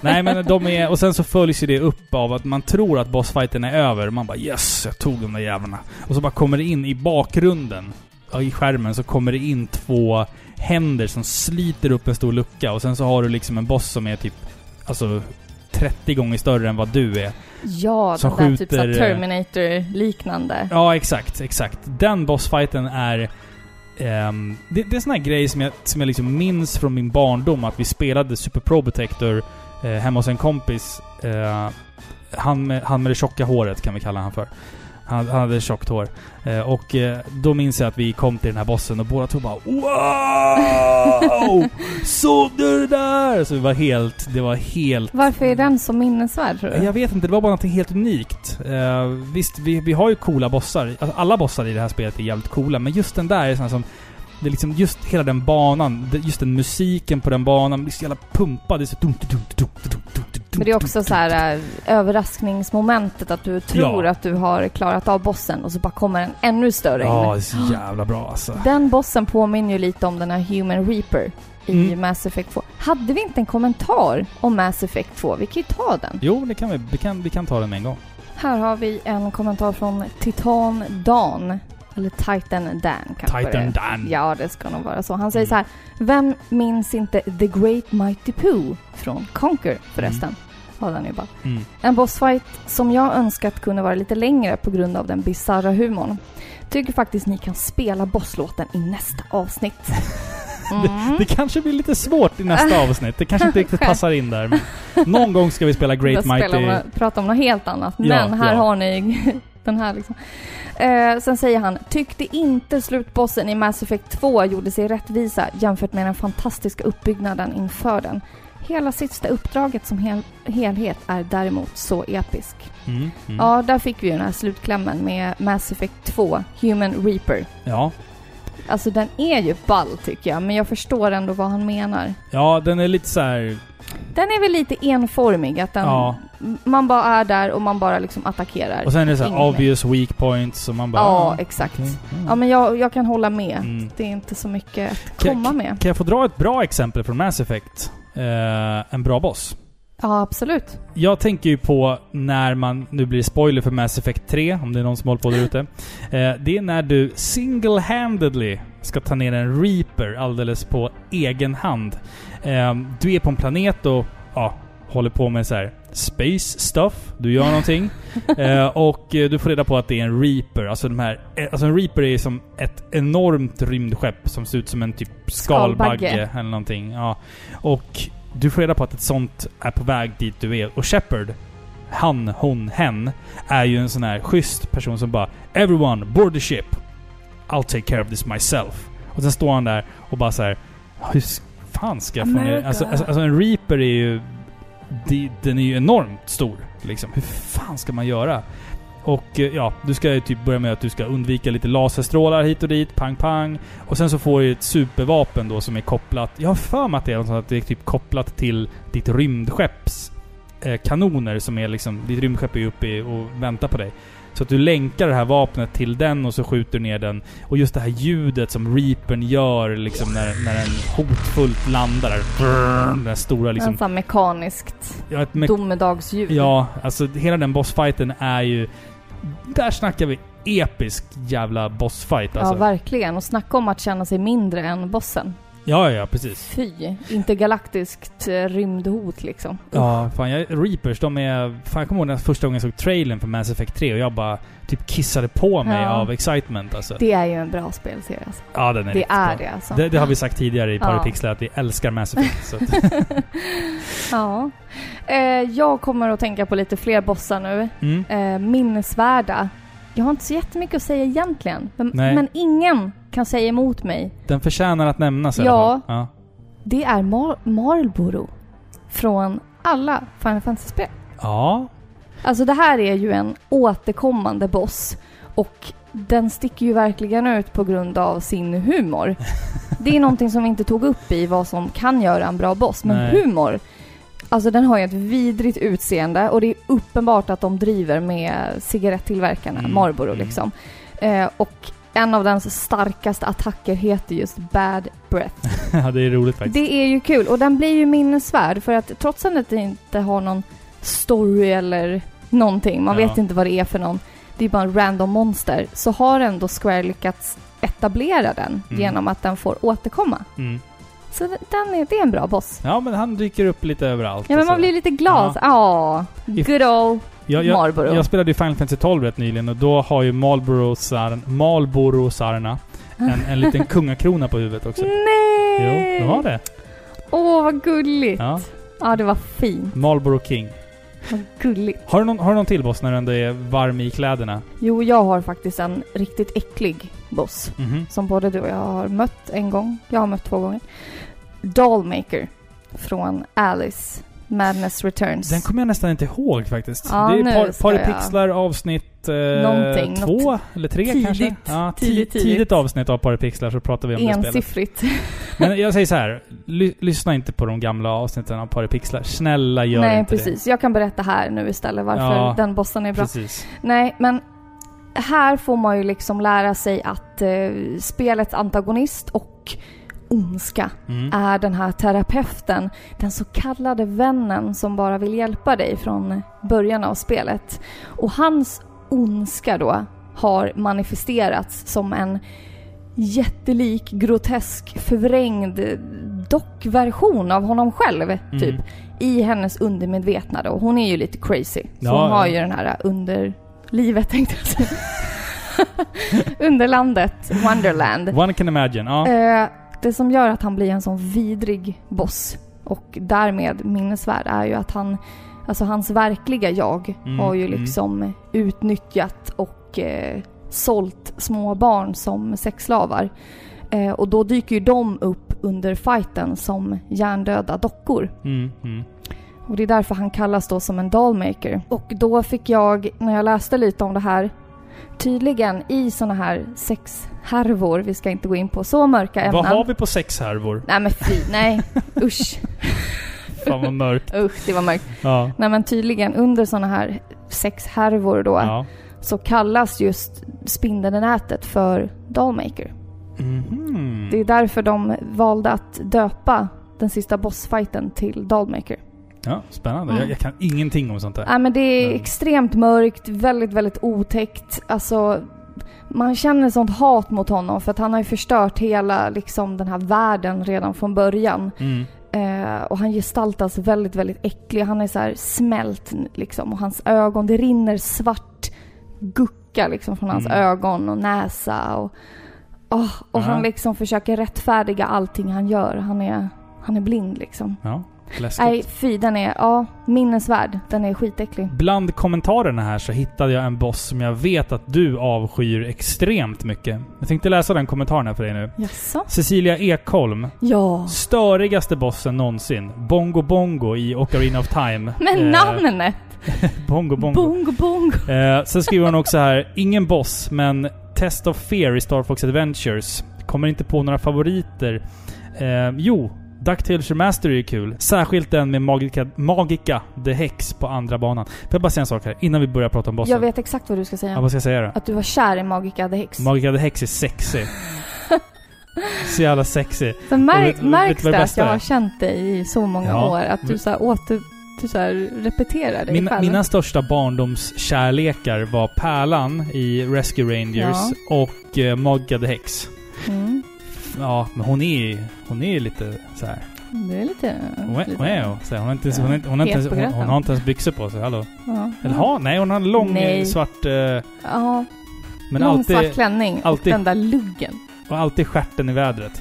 Nej men de är... Och sen så följs ju det upp av att man tror att bossfighten är över. Man bara yes, jag tog de där jävlarna. Och så bara kommer det in i bakgrunden, ja, i skärmen, så kommer det in två händer som sliter upp en stor lucka. Och sen så har du liksom en boss som är typ... Alltså 30 gånger större än vad du är.
Ja,
Som
den där typ
skjuter, eh,
Terminator-liknande.
Ja, exakt, exakt. Den bossfighten är... Um, det, det är en sån här grej som jag, som jag liksom minns från min barndom, att vi spelade Super Pro Protector eh, hemma hos en kompis. Eh, han, med, han med det tjocka håret kan vi kalla han för. Han, han hade tjockt hår. Eh, och eh, då minns jag att vi kom till den här bossen och båda två bara Wow! Såg du det där? Så det var helt... Det var helt...
Varför är den så minnesvärd tror du?
Jag vet inte, det var bara något helt unikt. Eh, visst, vi, vi har ju coola bossar. Alltså, alla bossar i det här spelet är jävligt coola, men just den där är sån som... Det är liksom just hela den banan, just den musiken på den banan, det är så jävla pumpad. Det är så... dum, dum, dum, dum, dum, dum, dum,
Men det är också så här äh, överraskningsmomentet att du tror
Ja.
att du har klarat av bossen och så bara kommer en ännu större in.
Ja, det är så jävla bra alltså.
Den bossen påminner ju lite om den här Human Reaper i
Mm.
Mass Effect 2. Hade vi inte en kommentar om Mass Effect 2? Vi kan ju ta den.
Jo, det kan vi, vi, kan, vi kan ta den med en gång.
Här har vi en kommentar från Titan Dan. Eller Titan Dan kanske
Titan
det.
Dan.
Ja, det ska nog vara så. Han säger
Mm.
så här. Vem minns inte The Great Mighty Pooh från Conquer förresten? Ja, den ju bara.
Mm.
En bossfight som jag önskat kunde vara lite längre på grund av den bizarra humorn. Tycker faktiskt ni kan spela bosslåten i nästa avsnitt. Mm.
Det kanske blir lite svårt i nästa avsnitt. Det kanske inte riktigt passar in där. Men någon gång ska vi spela Great Mighty...
om, prata om något helt annat.
Ja,
Men här
ja.
har ni den här liksom. Eh, sen säger han, tyckte inte slutbossen i Mass Effect 2 gjorde sig rättvisa jämfört med den fantastiska uppbyggnaden inför den. Hela sista uppdraget som hel helhet är däremot så episk.
Mm, mm.
Ja, där fick vi ju den här slutklämmen med Mass Effect 2, Human Reaper.
ja.
Alltså den är ju ball tycker jag, men jag förstår ändå vad han menar.
Ja, den är lite så här.
Den är väl lite enformig, att den,
Ja.
man bara är där och man bara liksom attackerar.
Och sen är det så här
Inget mer.
obvious weak points och man bara...
Ja,
ah,
exakt.
okej, mm.
Ja, men jag, jag kan hålla med.
Mm.
Det är inte så mycket att komma med.
Kan jag få dra ett bra exempel från Mass Effect? Eh, en bra boss.
Ja, absolut.
Jag tänker ju på när man, nu blir det spoiler för Mass Effect 3, om det är någon som håller på där ute. Eh, det är när du single-handedly ska ta ner en Reaper alldeles på egen hand. Eh, du är på en planet och ja, håller på med så här space stuff. Du gör någonting. eh, och eh, du får reda på att det är en Reaper. Alltså de här... eh, Alltså en Reaper är som ett enormt rymdskepp som ser ut som en typ skalbagge,
Skalbagge.
eller någonting. Ja. Och du får reda på att ett sånt är på väg dit du är. Och Shepard, han, hon, hen, är ju en sån här schysst person som bara Everyone, board the ship. I'll take care of this myself. Och sen står han där och bara så här. Hur fan ska jag få ner... Alltså, alltså, alltså en Reaper är ju de- Den är ju enormt stor. Liksom. Hur fan ska man göra? Och eh, ja, du ska ju typ börja med att du ska undvika lite laserstrålar hit och dit, pang pang. Och sen så får du ett supervapen då som är kopplat... Jag har för mig att det är något sånt att det är typ kopplat till ditt rymdskepps eh, kanoner som är liksom... Ditt rymdskepp är ju uppe och väntar på dig. Så att du länkar det här vapnet till den och så skjuter du ner den. Och just det här ljudet som Reapern gör liksom när, när den hotfullt landar. Brrr, Den där stora liksom...
Liksom, mekaniskt
Ja, ett me-
domedagsljud.
Ja, alltså hela den bossfighten är ju... Där snackar vi episk jävla bossfight
Ja,
alltså.
verkligen. Och snacka om att känna sig mindre än bossen.
Ja, ja, precis.
Fy. Intergalaktiskt eh, rymdhot liksom.
Ja, fan jag, Reapers, de är... Fan jag kommer ihåg när första gången jag såg trailern för Mass Effect 3 och jag bara typ kissade på mig
Ja.
av excitement alltså.
Det är ju en bra spelserie alltså.
ja, den är
Det är
bra.
det alltså.
Det, det har vi sagt tidigare i
Ja.
Parapixlar att vi älskar Mass Effect. så
Ja. Eh, jag kommer att tänka på lite fler bossar nu.
mm.
Eh, minnesvärda. Jag har inte så jättemycket att säga egentligen. Men, men ingen kan säga emot mig.
Den förtjänar att nämnas i
Ja.
alla fall. Ja.
Det är Mar- Marlboro. Från alla Final Fantasy-spel.
Ja.
Alltså det här är ju en återkommande boss. Och den sticker ju verkligen ut på grund av sin humor. Det är någonting som vi inte tog upp i vad som kan göra en bra boss. Men
Nej.
humor. Alltså den har ju ett vidrigt utseende och det är uppenbart att de driver med cigarettillverkarna,
Mm,
Marlboro
mm.
liksom. Eh, och en av dens starkaste attacker heter just Bad Breath.
ja, det är roligt faktiskt.
Det är ju kul och den blir ju minnesvärd för att trots att det inte har någon story eller någonting, man
Ja.
vet inte vad det är för någon, det är bara en random monster, så har ändå Square lyckats etablera den
Mm.
genom att den får återkomma.
Mm.
Så den är, det är en bra boss.
Ja, men han dyker upp lite överallt.
Ja men man blir lite glad. Ja,
If-
good old
jag, jag,
Marlboro.
Jag spelade ju Final Fantasy 12 rätt nyligen och då har ju Marlboro-sarn, Marlboro-sarna en, en liten kungakrona på huvudet också.
Nej!
Jo, de har det.
Åh, vad gulligt.
Ja.
Ja, det var fint.
Marlboro King.
Vad gulligt.
Har du någon, har du någon till boss när du ändå är varm i kläderna?
Jo, jag har faktiskt en riktigt äcklig boss.
Mhm.
som både du och jag har mött en gång. Jag har mött två gånger. Dollmaker från Alice Madness Returns.
Den kommer jag nästan inte ihåg faktiskt.
Ja,
det är par,
jag-
Paripixlar avsnitt eh,
Någonting,
två
något
eller tre
tidigt,
kanske? Ja, ti-
tidigt,
tidigt,
tidigt.
avsnitt av Paripixlar så pratar vi om det spelet.
Ensiffrigt.
Men jag säger så här. Ly, lyssna inte på de gamla avsnitten av Paripixlar. Snälla gör
Nej,
inte
precis. Jag kan berätta här nu istället varför
Ja,
den bossen är
det.
bra.
Precis.
Nej, men här får man ju liksom lära sig att eh, spelets antagonist och ondska
Mm.
är den här terapeuten, den så kallade vännen som bara vill hjälpa dig från början av spelet. Och hans ondska då har manifesterats som en jättelik, grotesk, förvrängd dockversion av honom själv, typ,
Mm.
i hennes undermedvetna och hon är ju lite crazy. Så
Ja,
hon har
ja.
ju den här underlivet tänkte jag säga. Underlandet, Wonderland.
One can imagine. Ja.
Eh, det som gör att han blir en sån vidrig boss och därmed minnesvärd är ju att han, alltså hans verkliga jag
Mm,
har ju
mm.
liksom utnyttjat och eh, sålt små barn som sexslavar. Eh, och då dyker ju de upp under fighten som hjärndöda dockor.
Mm, mm.
Och det är därför han kallas då som en dollmaker. Och då fick jag, när jag läste lite om det här, tydligen i såna här sexhärvor, vi ska inte gå in på så mörka ämnen.
Vad har vi på sexhärvor?
Nej men fy, nej. Usch,
Fan vad mörkt.
usch, det var mörkt.
Ja.
Nej men tydligen under såna här sexhärvor då,
ja.
så kallas just spindeln i nätet för dollmaker.
Mhm.
Det är därför de valde att döpa den sista bossfighten till dollmaker.
Ja, spännande.
Mm.
Jag, jag kan ingenting om sånt där.
Nej men det är
Mm.
extremt mörkt, väldigt, väldigt otäckt. Alltså, man känner sånt hat mot honom för att han har ju förstört hela liksom, den här världen redan från början.
Mm.
Eh, och han gestaltas väldigt, väldigt äcklig. Han är så här smält liksom och hans ögon, det rinner svart gucka liksom från hans
Mm.
ögon och näsa och... åh, och
Ja.
han liksom försöker rättfärdiga allting han gör. Han är, han är blind liksom.
Ja, läskigt.
Nej, fy, den är, ja, minnesvärd. Den är skitäcklig.
Bland kommentarerna här så hittade jag en boss som jag vet att du avskyr extremt mycket. Jag tänkte läsa den kommentaren här för dig nu.
Jaså?
Cecilia Ekholm.
Ja.
Störigaste bossen någonsin. Bongo Bongo i Ocarina of Time.
Men
Eh,
namnet!
Bongo Bongo.
Bongo bongo.
Eh, sen skriver hon också här, ingen boss, men Test of Fear i Star Fox Adventures. Kommer inte på några favoriter. Eh, jo, DuckTales Remaster är kul. Särskilt den med Magica, Magica the Hex på andra banan. Får jag bara säga en sak här, innan vi börjar prata om bossen?
Jag vet exakt vad du ska säga.
Ja, vad ska jag säga då?
Att du var kär i Magica the Hex.
Magica the Hex är sexy. Så jävla sexy.
Så
Och
mär,
vet- vet
märks
det
det att jag har känt dig i så många
Ja.
år? Att du så här åter... Du så här repeterar
Min,
själv?
mina största barndomskärlekar var Pärlan i Rescue Rangers och eh, Magica the Hex.
Mm.
Ja, men hon är hon är lite så här.
Det är lite...
Wow,
lite
wow. Så här, hon, har inte, ens- hon, inte- hon, har inte, ens- hon, hon har inte ens byxor på sig. Hallå?
Ja.
Eller ha? Nej, hon har en lång
Nej.
eh, svart... Eh,
Ja,
men
lång
alltid,
svart klänning
alltid-
och den där luggen.
och alltid stjärten i vädret.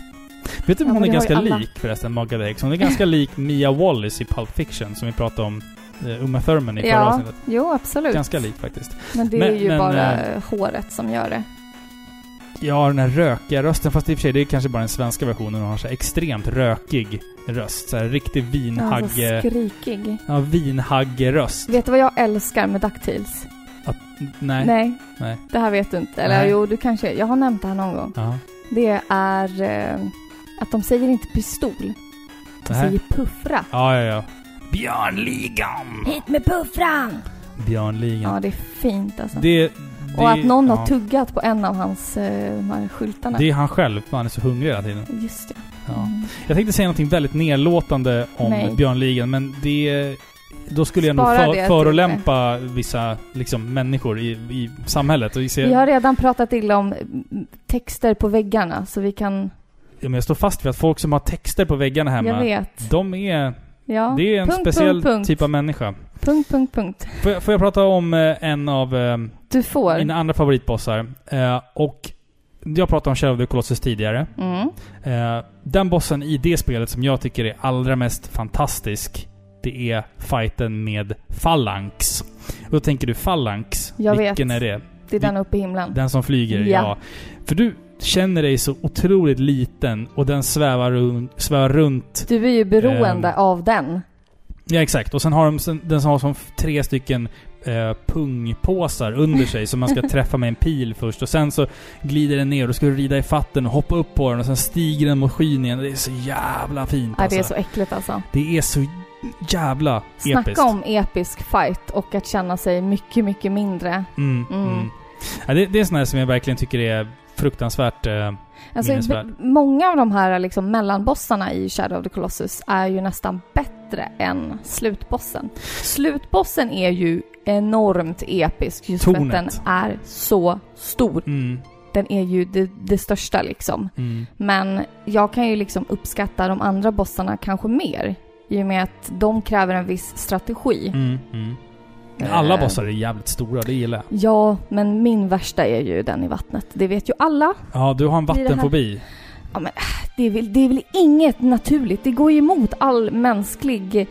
Vet du
Ja,
hon är ganska lik förresten, the Hex? Hon är ganska lik Mia Wallace i Pulp Fiction, som vi pratade om. Uh, Uma Thurman i förra
Ja,
avsnittet.
jo absolut.
Ganska lik faktiskt.
Men det
Men-
är ju
men,
bara
eh,
håret som gör det.
Ja, den här rökiga rösten. Fast i och för sig, det är kanske bara den svenska versionen. Hon har så extremt rökig röst. Så här riktig
Alltså
vinhagge...
skrikig.
Ja, vinhagge-röst.
Vet du vad jag älskar med DuckTales?
Nej.
Nej.
Nej.
Det här vet du inte. Eller
Nej.
jo, du kanske... Jag har nämnt det här någon gång.
Ja.
Det är eh, att de säger inte pistol. De
Nähä.
säger puffra.
Ja, ja, ja. Björnligan!
Hit med puffran!
Björnligan.
Ja, det är fint alltså.
Det, det,
och att någon
ja.
har tuggat på en av hans de här skyltarna.
Det är han själv, för han är så hungrig hela tiden.
Just det.
Ja.
Mm.
Jag tänkte säga någonting väldigt nedlåtande om
Nej.
Björnligan, men det... Då skulle jag nog
Spara
för, förolämpa vissa liksom, människor i, i samhället. Och vi ser,
Vi har redan pratat illa om texter på väggarna, så vi kan...
ja, men jag står fast vid att folk som har texter på väggarna hemma,
Jag vet.
de är...
Ja.
Det är en
punkt,
speciell
punkt, punkt.
typ av människa.
Punkt, punkt, punkt.
Får jag, får jag prata om eh, en av eh,
Du får.
mina andra favoritbossar? Eh, och jag pratade om Shadow of the Colossus tidigare.
Mm.
Den bossen i det spelet som jag tycker är allra mest fantastisk, det är fighten med Phalanx. Och då tänker du Phalanx,
Jag
vilken
vet.
är det?
Det är den uppe i himlen.
Den som flyger? Ja.
Ja.
För du känner dig så otroligt liten och den svävar, runt, svävar runt.
Du är ju beroende
Ehm.
av den.
Ja, exakt. Och sen har de sen- den som har som tre stycken eh, pungpåsar under sig som man ska träffa med en pil först. Och sen så glider den ner och då ska du rida i fatten och hoppa upp på den och sen stiger den mot skyn igen. Det är så jävla fint
Nej,
alltså.
det är så äckligt alltså.
Det är så jävla
Snacka
episkt.
om episk fight och att känna sig mycket, mycket mindre.
Mm,
Mm.
mm. Ja, det, det är sånt här som jag verkligen tycker är fruktansvärt... Eh,
Alltså, många av de här liksom mellanbossarna i Shadow of the Colossus är ju nästan bättre än slutbossen. Slutbossen är ju enormt episk just för att den
Tornet.
är så stor.
Mm,
Den är ju det, det största liksom.
mm.
Men jag kan ju liksom uppskatta de andra bossarna kanske mer. I och med att de kräver en viss strategi.
Mm, mm. Men Alla
Eh.
bossar är jävligt stora, det gillar jag.
Ja, men min värsta är ju den i vattnet. Det vet ju alla.
Ja, du har en vattenfobi.
Ja, men, äh, det, är väl, det är väl inget naturligt. Det går ju emot all mänsklig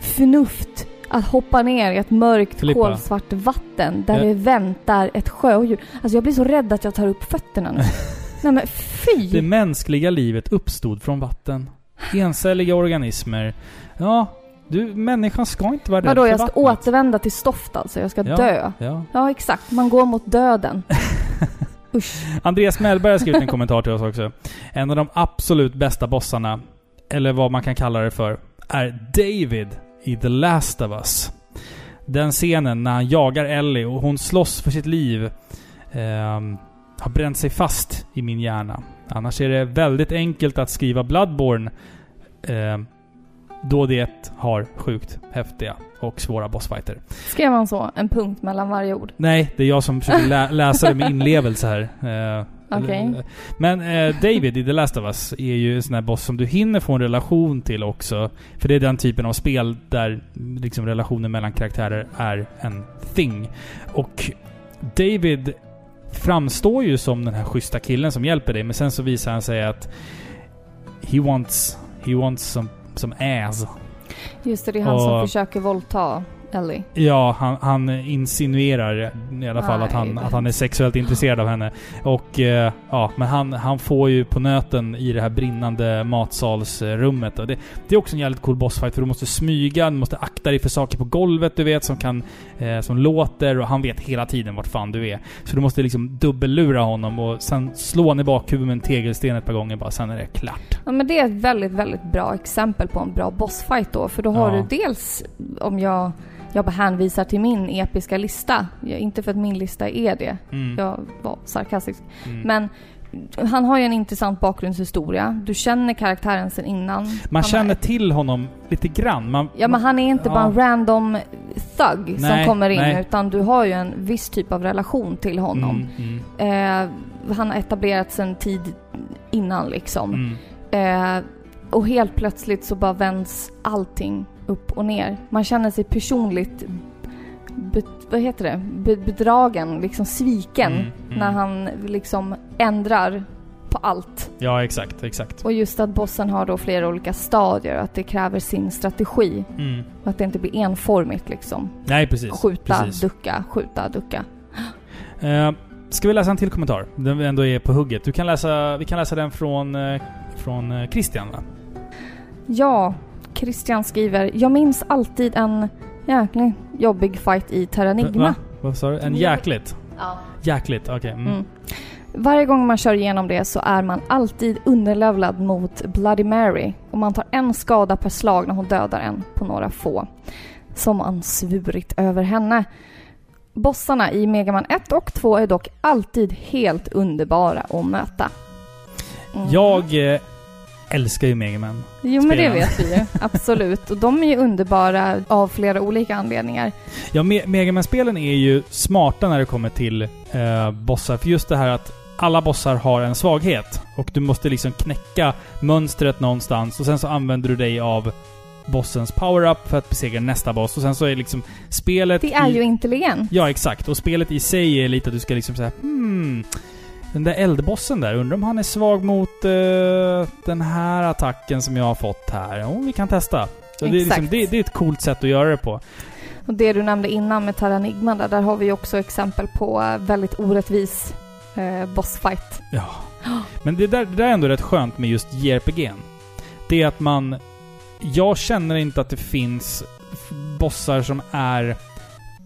förnuft att hoppa ner i ett mörkt
Filippa.
kolsvart vatten där det väntar ett sjödjur. Alltså jag blir så rädd att jag tar upp fötterna nu. Nej men fy!
Det mänskliga livet uppstod från vatten. Encelliga organismer. Ja, du, människan ska inte vara rädd
Vadå,
för
jag ska
vattnet.
återvända till stoft alltså? Jag ska
Ja.
dö?
Ja.
Ja, exakt. Man går mot döden. Usch.
Andreas Mellberg har skrivit en kommentar till oss också. En av de absolut bästa bossarna, eller vad man kan kalla det för, är David i The Last of Us. Den scenen när han jagar Ellie och hon slåss för sitt liv ehm, har bränt sig fast i min hjärna. Annars är det väldigt enkelt att skriva Bloodborne ehm, då det har sjukt häftiga och svåra bossfighter.
Skrev han så? En punkt mellan varje ord?
Nej, det är jag som försöker lä läsa det med inlevelse här. Eh,
Okej.
eller- Men eh, David i The Last of Us är ju en sån här boss som du hinner få en relation till också. För det är den typen av spel där liksom relationen mellan karaktärer är en thing. Och David framstår ju som den här schyssta killen som hjälper dig, men sen så visar han sig att he wants, he wants some, some ass.
Just det, det är han som
Och-
försöker våldta Ellie.
Ja, han, han insinuerar i alla fall att han, att han är sexuellt intresserad av henne. Och eh, ja, men han, han får ju på nöten i det här brinnande matsalsrummet. Och det, det är också en jävligt cool bossfight för du måste smyga, du måste akta dig för saker på golvet du vet som kan... Eh, som låter och han vet hela tiden vart fan du är. Så du måste liksom dubbellura honom och sen slå honom i bakhuvudet med en tegelsten ett par gånger bara, sen är det klart.
Ja men det är ett väldigt, väldigt bra exempel på en bra bossfight då. För då har
Ja.
du dels, om jag, jag bara hänvisar till min episka lista. Ja, inte för att min lista är det.
Mm.
Jag var sarkastisk.
Mm.
Men han har ju en intressant bakgrundshistoria. Du känner karaktären sen innan.
Man känner
Är,
till honom lite grann. Man,
ja men han är inte
ja.
bara en random thug som
Nej,
kommer in.
nej.
Utan du har ju en viss typ av relation till honom.
Mm, mm,
Eh, han har etablerats en tid innan liksom.
mm.
Eh, och helt plötsligt så bara vänds allting upp och ner. Man känner sig personligt be, vad heter det? Be, bedragen, liksom sviken.
Mm, mm.
När han liksom ändrar på allt.
Ja, exakt, exakt.
Och just att bossen har då flera olika stadier, att det kräver sin strategi.
Mm.
Och att det inte blir enformigt liksom.
Nej, precis.
Skjuta,
precis.
ducka, skjuta, ducka.
Eh, ska vi läsa en till kommentar? Den vi ändå är på hugget. Du kan läsa, vi kan läsa den från, eh, från eh, Christian, va?
Ja, Christian skriver, jag minns alltid en jäkligt jobbig fight i Terranigma.
Va? Vad sa du? En jäkligt?
Ja.
Jäkligt, okej. Mm.
Mm. Varje gång man kör igenom det så är man alltid underlevlad mot Bloody Mary och man tar en skada per slag när hon dödar en på några få. Som man svurit över henne. Bossarna i Mega Man 1 och 2 är dock alltid helt underbara att möta. Mm.
Jag eh, älskar ju Mega Man.
Jo men det vet vi ju, absolut. Och de är ju underbara av flera olika anledningar.
Ja, Me Mega Man-spelen är ju smarta när det kommer till eh, bossar. För just det här att alla bossar har en svaghet. Och du måste liksom knäcka mönstret någonstans och sen så använder du dig av bossens power-up för att besegra nästa boss. Och sen så är liksom spelet...
Det är
i-
ju intelligent.
Ja, exakt. Och spelet i sig är lite att du ska liksom säga hmm... Den där eldbossen där, undrar om han är svag mot eh, den här attacken som jag har fått här. Jo, vi kan testa. Så det, är liksom, det, det är ett coolt sätt att göra det på.
Och det du nämnde innan med Terranigma där, där har vi också exempel på väldigt orättvis eh, bossfight.
Ja. Men det där, det där är ändå rätt skönt med just JRPG'n. Det är att man... Jag känner inte att det finns bossar som är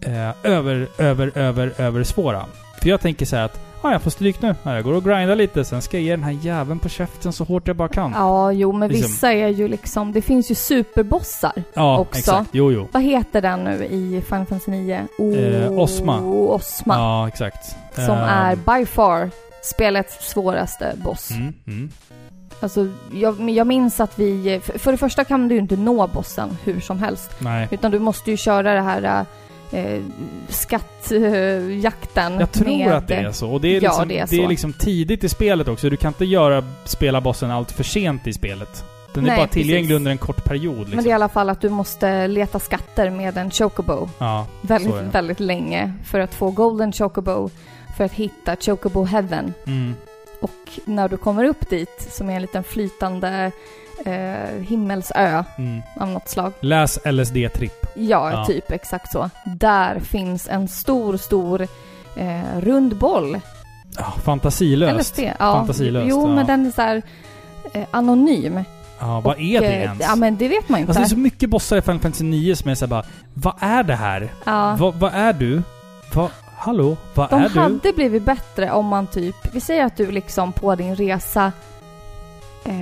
eh, över, över, över, över svåra. För jag tänker så här att ah, jag får stryk nu. Ja, Jag går och grindar lite, sen ska jag ge den här jäveln på käften så hårt jag bara kan.
Ja, jo, men
Liksom.
vissa är ju liksom... Det finns ju superbossar.
Ja,
också.
exakt. Jo, jo.
Vad heter den nu i Final Fantasy 9? O-
Eh, Osma.
Osma.
Ja, exakt.
Som
Eh,
är by far spelets svåraste boss.
Mm, mm.
Alltså, jag, jag minns att vi... För, för det första kan du ju inte nå bossen hur som helst.
Nej.
Utan du måste ju köra det här eh, skattjakten.
Jag tror
med,
att det är så. Och det är,
Ja,
liksom,
det är
det är liksom tidigt i spelet också. Du kan inte göra spela bossen allt för sent i spelet. Den är
Nej,
bara tillgänglig
precis.
under en kort period. Liksom.
Men det är i alla fall att du måste leta skatter med en chocobo
Ja,
väldigt,
är
väldigt länge för att få golden chocobo för att hitta chocobo heaven.
Mm.
Och när du kommer upp dit, som är en liten flytande eh, himmelsö
Mm.
av något slag.
Läs LSD-tripp.
Ja,
Ja.
typ exakt så. Där finns en stor, stor eh, rund boll.
Ja, fantasilöst.
LSD. Ja.
Fantasilöst,
Jo,
ja.
men den är så här eh, anonym.
Ja, vad
Och,
är det
eh,
ens?
Ja, men det vet man inte.
Alltså det är så mycket bossar i Final Fantasy 9 som är såhär bara Vad är det här?
ja.
Vad, vad är du? Vad, hallå? Vad
De
är du?
hade blivit bättre om man typ, vi säger att du liksom på din resa eh,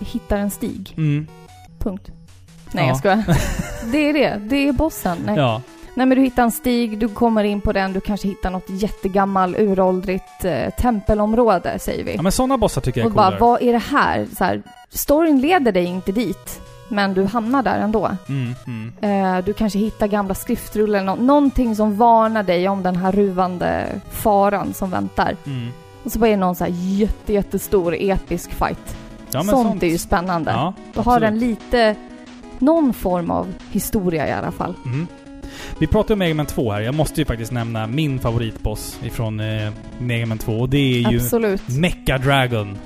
hittar en stig.
Mm.
Punkt. Nej,
Ja.
jag skojar. det är det. Det är bossen. Nej.
Ja.
Nej, men du hittar en stig, du kommer in på den, du kanske hittar något jättegammal, uråldrigt eh, tempelområde, säger vi.
ja, men sådana bossar tycker jag
och
är
bara,
coolare.
vad är det här? Så här? Storyn leder dig inte dit, men du hamnar där ändå.
Mm, mm.
Eh, du kanske hittar gamla skriftrullar, eller nå- någonting som varnar dig om den här ruvande faran som väntar.
Mm.
Och så bara är det någon så här jätte, jättestor episk fight.
Ja, men
sånt, är ju spännande.
Ja,
Då har den lite, någon form av historia i alla fall.
Mm. Vi pratar om Mega Man 2 här. Jag måste ju faktiskt nämna min favoritboss ifrån eh, Mega Man 2 och det är ju
Absolut.
Mecha Dragon.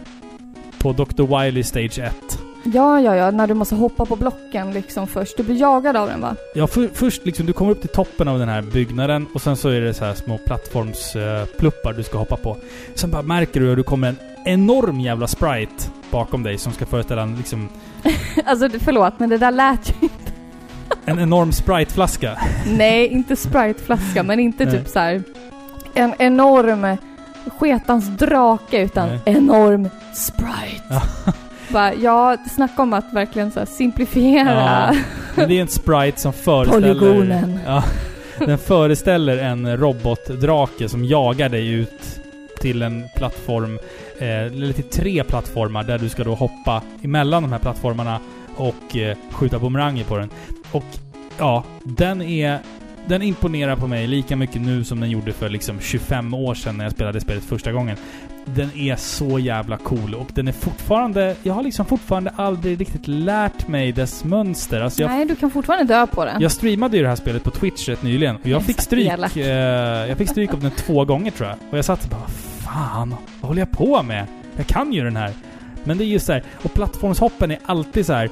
På Dr. Wily Stage 1.
Ja, ja, ja, när du måste hoppa på blocken liksom först. Du blir jagad av den va?
Ja, för, först liksom, du kommer upp till toppen av den här byggnaden och sen så är det så här små plattformspluppar du ska hoppa på. Sen bara märker du att du kommer en enorm jävla sprite bakom dig som ska föreställa en, liksom,
alltså förlåt, men det där lät ju...
en enorm spriteflaska.
Nej, inte Sprite-flaska, men inte
Nej.
typ så här en enorm sketans drake, utan
Nej.
enorm Sprite.
Ja.
Bara, ja, snacka om att verkligen så simplifiera.
Ja. Men det är en sprite som föreställer...
Polygonen.
Ja, den föreställer en robotdrake som jagar dig ut till en plattform, eh, eller till tre plattformar där du ska då hoppa emellan de här plattformarna och eh, skjuta bumeranger på den. Och ja, den är... Den imponerar på mig lika mycket nu som den gjorde för liksom 25 år sedan när jag spelade spelet första gången. Den är så jävla cool och den är fortfarande... Jag har liksom fortfarande aldrig riktigt lärt mig dess mönster. Alltså jag
Nej, du kan fortfarande dö på den.
jag streamade ju det här spelet på Twitch rätt nyligen och jag fick stryk. Eh, jag fick stryk av den två gånger tror jag. Och jag satt och bara Fan, vad håller jag på med? Jag kan ju den här. Men det är just så här, och plattformshoppen är alltid så här.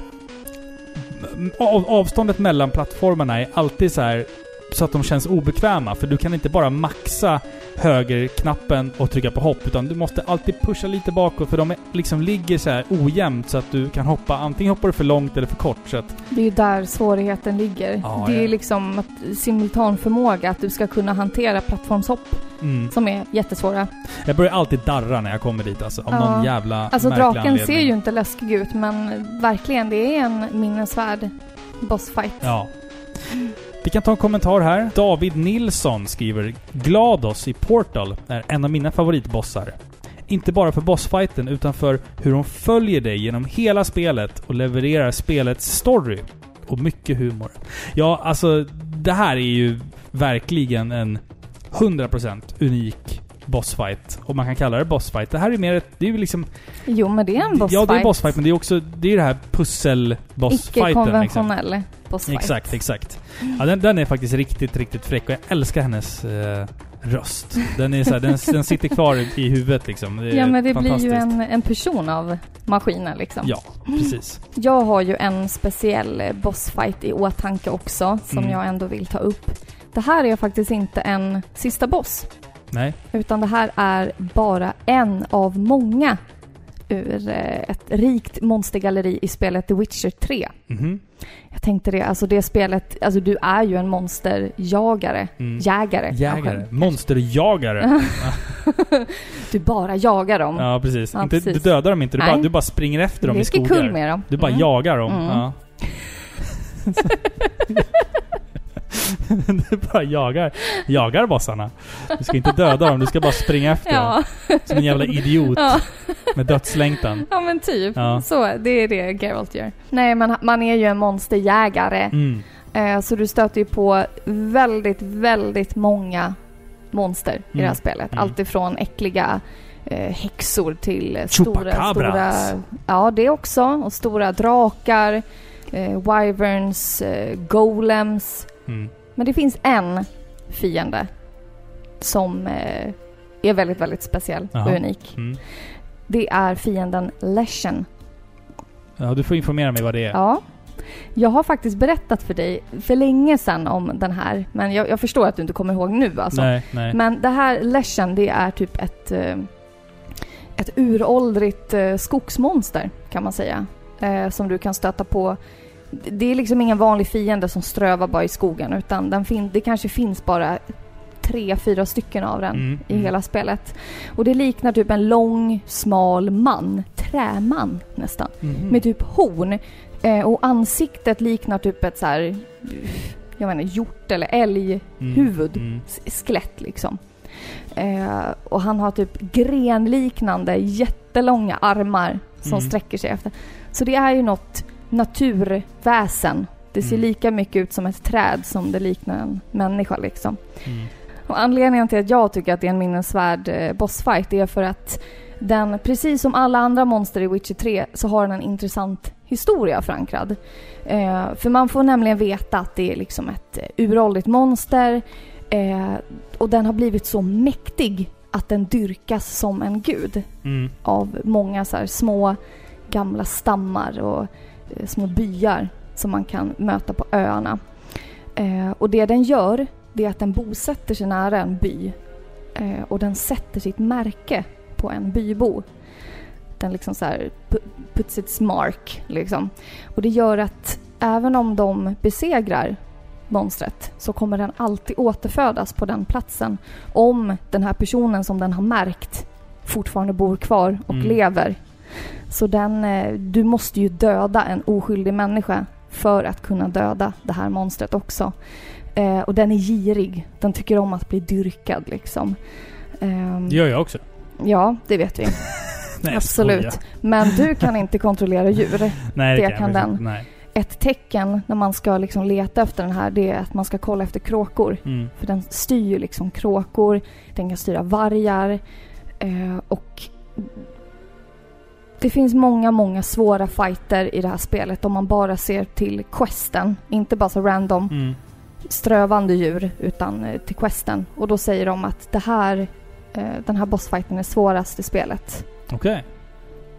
Av, avståndet mellan plattformarna är alltid så här så att de känns obekväma. För du kan inte bara maxa högerknappen och trycka på hopp. Utan du måste alltid pusha lite bakåt för de är, liksom ligger så här ojämnt så att du kan hoppa. Antingen hoppar du för långt eller för kort. Så att,
Det är ju där svårigheten ligger.
Ja,
det är
ja.
liksom att simultanförmåga, att du ska kunna hantera plattformshopp
mm.
som är jättesvåra.
Jag börjar alltid darra när jag kommer dit alltså. Av
Ja.
någon jävla
Alltså draken
anledning.
ser ju inte läskig ut, men verkligen, det är en minnesvärd bossfight.
Ja. Vi kan ta en kommentar här. David Nilsson skriver GLaDOS i Portal är en av mina favoritbossar. Inte bara för bossfighten utan för hur hon följer dig genom hela spelet och levererar spelets story. Och mycket humor. Ja, alltså det här är ju verkligen en 100% unik bossfight. Om man kan kalla det bossfight. Det här är mer ett... Det är ju liksom...
Jo, men det är en bossfight.
Ja, det är bossfight, men det är också... Det är ju det här pussel-bossfighten. Liksom.
Icke-konventionell bossfight.
Exakt, exakt. Ja, den, den är faktiskt riktigt, riktigt fräck och jag älskar hennes eh, röst. Den, är så här, den, den sitter kvar i, huvudet liksom.
Ja, men det blir ju en, en person av maskinen liksom.
Ja, precis.
Jag har ju en speciell eh, bossfight i åtanke också, som
Mm.
jag ändå vill ta upp. Det här är faktiskt inte en sista boss,
Nej.
utan det här är bara en av många ur eh, ett rikt monstergalleri i spelet The Witcher 3.
Mhm.
Jag tänkte det, alltså det spelet, alltså du är ju en monsterjagare.
Mm.
Jägare.
Jägare.
kanske.
Monsterjagare.
Du bara jagar dem.
Ja, precis.
Ja,
inte,
precis.
Du dödar dem inte, du
Nej.
bara, du bara springer efter dem i skogar.
kul med dem.
Du bara
Mm.
jagar dem.
Mm.
Ja. du bara jagar, jagar bossarna. Du ska inte döda dem, du ska bara springa efter dem.
Ja,
Som en jävla idiot
ja.
med dödslängtan.
ja men typ.
Ja.
Så, det är det Geralt gör. Nej, men man är ju en monsterjägare.
Mm.
Eh, så du stöter ju på väldigt, väldigt många monster i det här
Mm.
spelet.
Mm.
Allt ifrån äckliga eh, häxor till eh, stora, stora... Ja, det också. Och stora drakar, eh, wyverns, eh, golems.
Mm.
Men det finns en fiende som eh, är väldigt, väldigt speciell
Jaha.
och unik.
Mm.
Det är fienden Leshen.
Ja, du får informera mig vad det är.
Ja. Jag har faktiskt berättat för dig för länge sedan om den här, men jag, jag förstår att du inte kommer ihåg nu alltså.
nej, nej.
Men det här Leshen, det är typ ett, eh, ett uråldrigt eh, skogsmonster kan man säga. Som du kan stöta på. Det är liksom ingen vanlig fiende som strövar bara i skogen utan den fin- det kanske finns bara tre, fyra stycken av den
Mm,
i
mm.
hela spelet. Och det liknar typ en lång, smal man. Träman nästan
Mhm.
med typ horn. Eh, och ansiktet liknar typ ett så här, jag inte, hjort eller älghuvud.
Mm.
S- Skelett liksom. Eh, och han har typ grenliknande jättelånga armar som
Mm.
sträcker sig efter. Så det är ju något naturväsen. Det ser
Mm.
lika mycket ut som ett träd som det liknar en människa liksom.
Mm.
Och anledningen till att jag tycker att det är en minnesvärd eh, bossfight är för att den, precis som alla andra monster i Witcher 3, så har den en intressant historia förankrad. Eh, för man får nämligen veta att det är liksom ett eh, uråldrigt monster eh, och den har blivit så mäktig att den dyrkas som en gud
Mm.
av många så här små gamla stammar och små byar som man kan möta på öarna. Eh, och det den gör, det är att den bosätter sig nära en by eh, och den sätter sitt märke på en bybo. Den liksom så här pu- puts its mark liksom. Och det gör att även om de besegrar monstret så kommer den alltid återfödas på den platsen om den här personen som den har märkt fortfarande bor kvar och
Mm.
lever. Så den, eh, du måste ju döda en oskyldig människa för att kunna döda det här monstret också. Eh, och den är girig. Den tycker om att bli dyrkad liksom. Ehm,
Det gör jag också.
ja, det vet vi.
Nej,
Absolut.
skojar.
Men du kan inte kontrollera djur.
Nej,
Det
det
kan
kan
den.
Nej.
Ett tecken när man ska liksom leta efter den här, det är att man ska kolla efter kråkor.
Mm.
För den styr ju liksom kråkor, den kan styra vargar eh, och det finns många, många svåra fighter i det här spelet om man bara ser till questen. Inte bara så random
Mm.
strövande djur utan eh, till questen. Och då säger de att det här, eh, den här bossfighten är svårast i spelet.
Okej.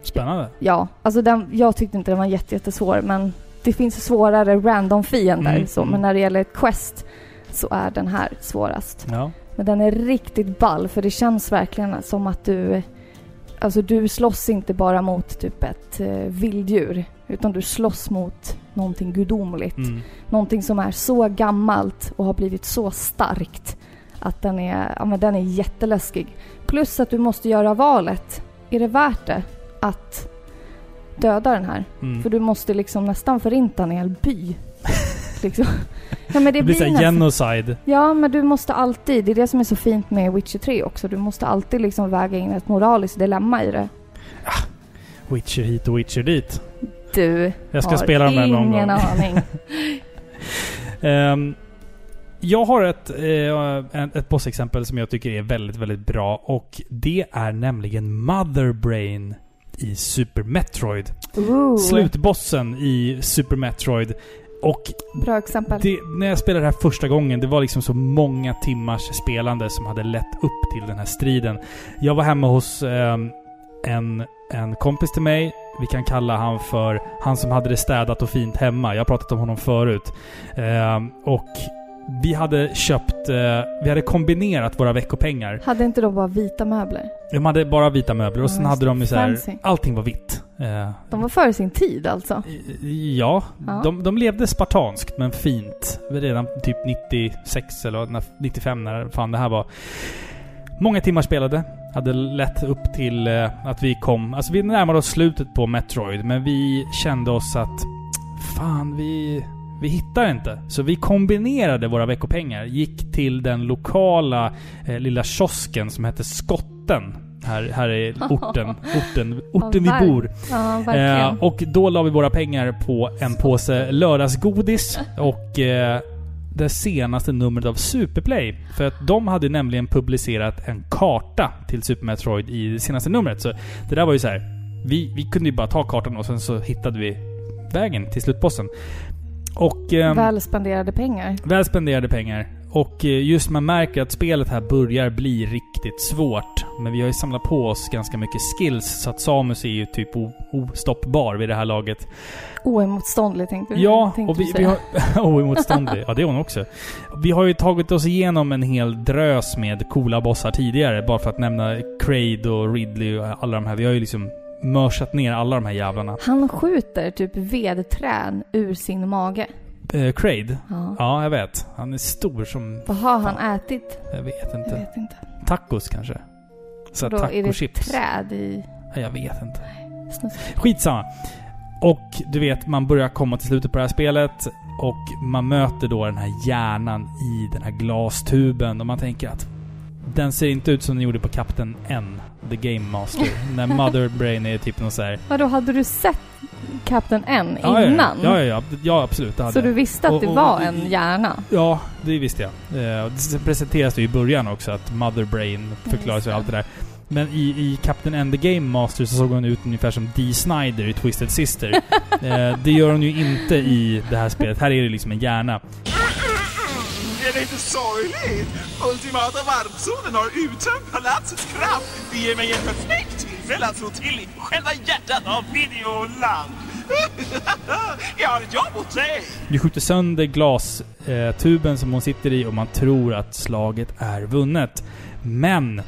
Spännande.
Ja, alltså den, jag tyckte inte den var jätte, jättesvår men det finns svårare random fiender
Mm,
så,
mm.
men när det gäller ett quest så är den här svårast.
Ja.
Men den är riktigt ball för det känns verkligen som att du... Alltså du slåss inte bara mot typ ett eh, vilddjur. Utan du slåss mot någonting gudomligt.
Mm.
Någonting som är så gammalt och har blivit så starkt. Att den är, ja, men den är jätteläskig. Plus att du måste göra valet. Är det värt det att döda den här?
Mm.
För du måste liksom nästan förinta en hel by. liksom. ja, men det,
Det blir såhär
nästan-
genocide.
Ja, men du måste alltid, det är det som är så fint med Witcher 3 också, du måste alltid liksom väga in ett moraliskt dilemma i det.
Witcher hit och Witcher dit.
Du
Jag ska
har
spela dem någon
ingen
gång.
aning.
Ehm, jag har ett, eh, ett, ett bossexempel som jag tycker är väldigt, väldigt bra. Och det är nämligen Mother Brain i Super Metroid.
Ooh,
Slutbossen i Super Metroid. Och
Bra exempel.
det, när jag spelade det här första gången, det var liksom så många timmars spelande som hade lett upp till den här striden. Jag var hemma hos ehm, en, en kompis till mig. Vi kan kalla han för han som hade det städat och fint hemma. Jag har pratat om honom förut. Ehm, och vi hade köpt... eh, vi hade kombinerat våra veckopengar.
Hade inte de bara vita möbler?
De hade bara vita möbler och sen hade de ju så här. Allting var vitt. Eh,
De var före sin tid alltså.
Ja,
Ja.
De, de levde spartanskt men fint. Redan typ 96 eller när- 95 när fan det här var. Många timmar spelade. Hade lett upp till eh, att vi kom... Alltså vi närmade oss slutet på Metroid men vi kände oss att... Fan, vi... Vi hittar inte. Så vi kombinerade våra veckopengar. Gick till den lokala eh, lilla kiosken som hette Skotten. Här, här är orten, orten, orten vi bor.
Ja.
Eh, och då la vi våra pengar på en påse lördagsgodis och eh, det senaste numret av Superplay. För att de hade nämligen publicerat en karta till Super Metroid i det senaste numret. Så det där var ju så här. Vi, vi kunde ju bara ta kartan och sen så hittade vi vägen till slutbossen. Och... ehm,
Väl spenderade pengar.
Väl spenderade pengar. Och eh, just man märker att spelet här börjar bli riktigt svårt. Men vi har ju samlat på oss ganska mycket skills, så att Samus är ju typ ostoppbar vid det här laget.
Oemotståndlig tänkte du
Ja,
tänkte
och vi, vi har... Oemotståndlig. Ja, det är hon också. Vi har ju tagit oss igenom en hel drös med coola bossar tidigare. Bara för att nämna Kraid och Ridley och alla de här. Vi har ju liksom mörsat ner alla de här jävlarna.
Han skjuter typ vedträn ur sin mage.
Eh, Kraid?
Ja.
Ja, jag vet. Han är stor som...
Vad har han ätit?
Jag vet
Jag
inte.
vet inte.
Tacos kanske? Så
Då är det
tacochips?
träd i
Ja, Jag vet inte.
snusk.
Skitsamma. Och du vet, man börjar komma till slutet på det här spelet och man möter då den här hjärnan i den här glastuben och man tänker att den ser inte ut som den gjorde på Captain N, The Game Master. när Mother Brain är typ någon så här...
Vadå, hade du sett Captain N
Ja,
innan?
Ja, ja, ja, ja absolut. Det hade
Så
jag.
du visste att
Och-
det
och-
var en hjärna?
Ja, det visste jag. Eh, det presenteras det i början också, att Mother Brain förklaras och allt det där. Men i, i Captain and the Game Master så såg hon ut ungefär som Dee Snider i Twisted Sister. eh, det gör hon ju inte i det här spelet. Här är det liksom en hjärna.
Är det inte sorgligt? Ultimata varmzonen har uttömt palatsets kraft. Det ger mig ett perfekt tillfälle att slå till i själva hjärtat av videoland. Jag har ett jobb åt dig.
Du skjuter sönder glastuben eh, som hon sitter i och man tror att slaget är vunnet. Men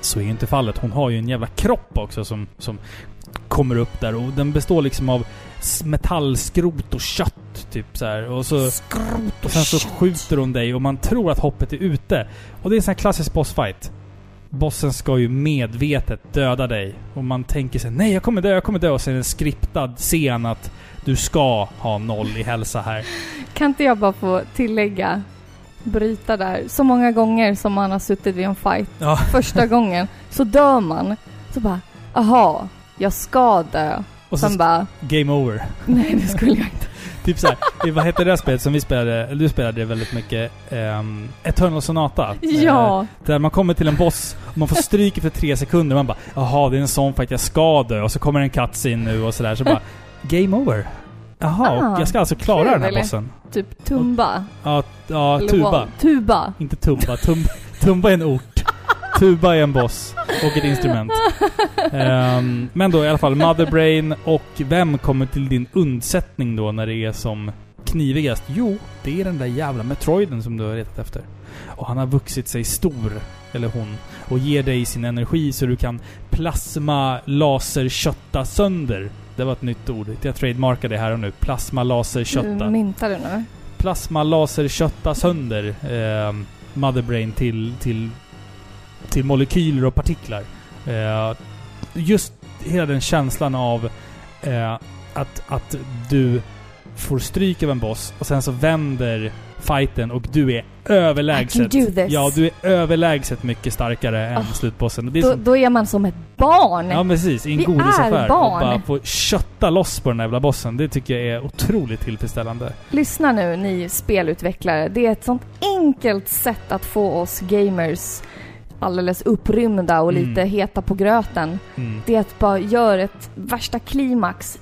så är ju inte fallet. Hon har ju en jävla kropp också som, som kommer upp där och den består liksom av metallskrot och kött. Typ så här. Och så... Och sen så skjuter hon dig och man tror att hoppet är ute. Och det är en sån här klassisk bossfight. Bossen ska ju medvetet döda dig. Och man tänker sig nej jag kommer dö, jag kommer dö. Och sen är det en skriptad scen att du ska ha noll i hälsa här.
Kan inte jag bara få tillägga, bryta där, så många gånger som man har suttit vid en fight,
Ja.
första gången, så dör man. Så bara, aha, jag ska dö.
Och
Sen
så
bara,
game over.
nej det skulle jag inte.
Typ såhär, vad hette det där spelet som vi spelade, eller du spelade väldigt mycket? Um, Eternal Sonata.
Ja,
där man kommer till en boss och man får stryk efter tre sekunder. Man bara Jaha, det är en sån fight, jag ska dö. Och så kommer en cutscene nu och sådär. Så bara Game over. Jaha,
Ah,
och jag ska alltså klara den här bossen.
typ Tumba.
Ja, ja Tuba.
Tuba.
Inte Tumba. Tumba, Tumba är en ort. Tuba är en boss. Och ett instrument. Ehm, men då i alla fall Mother Brain och vem kommer till din undsättning då när det är som knivigast? Jo, det är den där jävla Metroiden som du har letat efter. Och han har vuxit sig stor, eller hon, och ger dig sin energi så du kan plasma laserkötta sönder. Det var ett nytt ord. Jag trademarkade det här och nu. Plasma
Du
laserkötta
myntar du nu.
plasma laserkötta sönder eh, Mother Brain till, till, till molekyler och partiklar. Eh, just hela den känslan av eh, att, att du får stryk av en boss och sen så vänder fighten och du är överlägset...
I can do this.
Ja, du är överlägset mycket starkare än
Oh.
slutbossen. Är
Då,
som,
då är man som ett barn.
Ja precis, i en
Vi
godisaffär.
är barn.
Och bara få kötta loss på den där jävla bossen. Det tycker jag är otroligt tillfredsställande.
Lyssna nu ni spelutvecklare. Det är ett sånt enkelt sätt att få oss gamers alldeles upprymda och
Mm.
lite heta på gröten.
Mm.
Det är att bara göra ett värsta klimax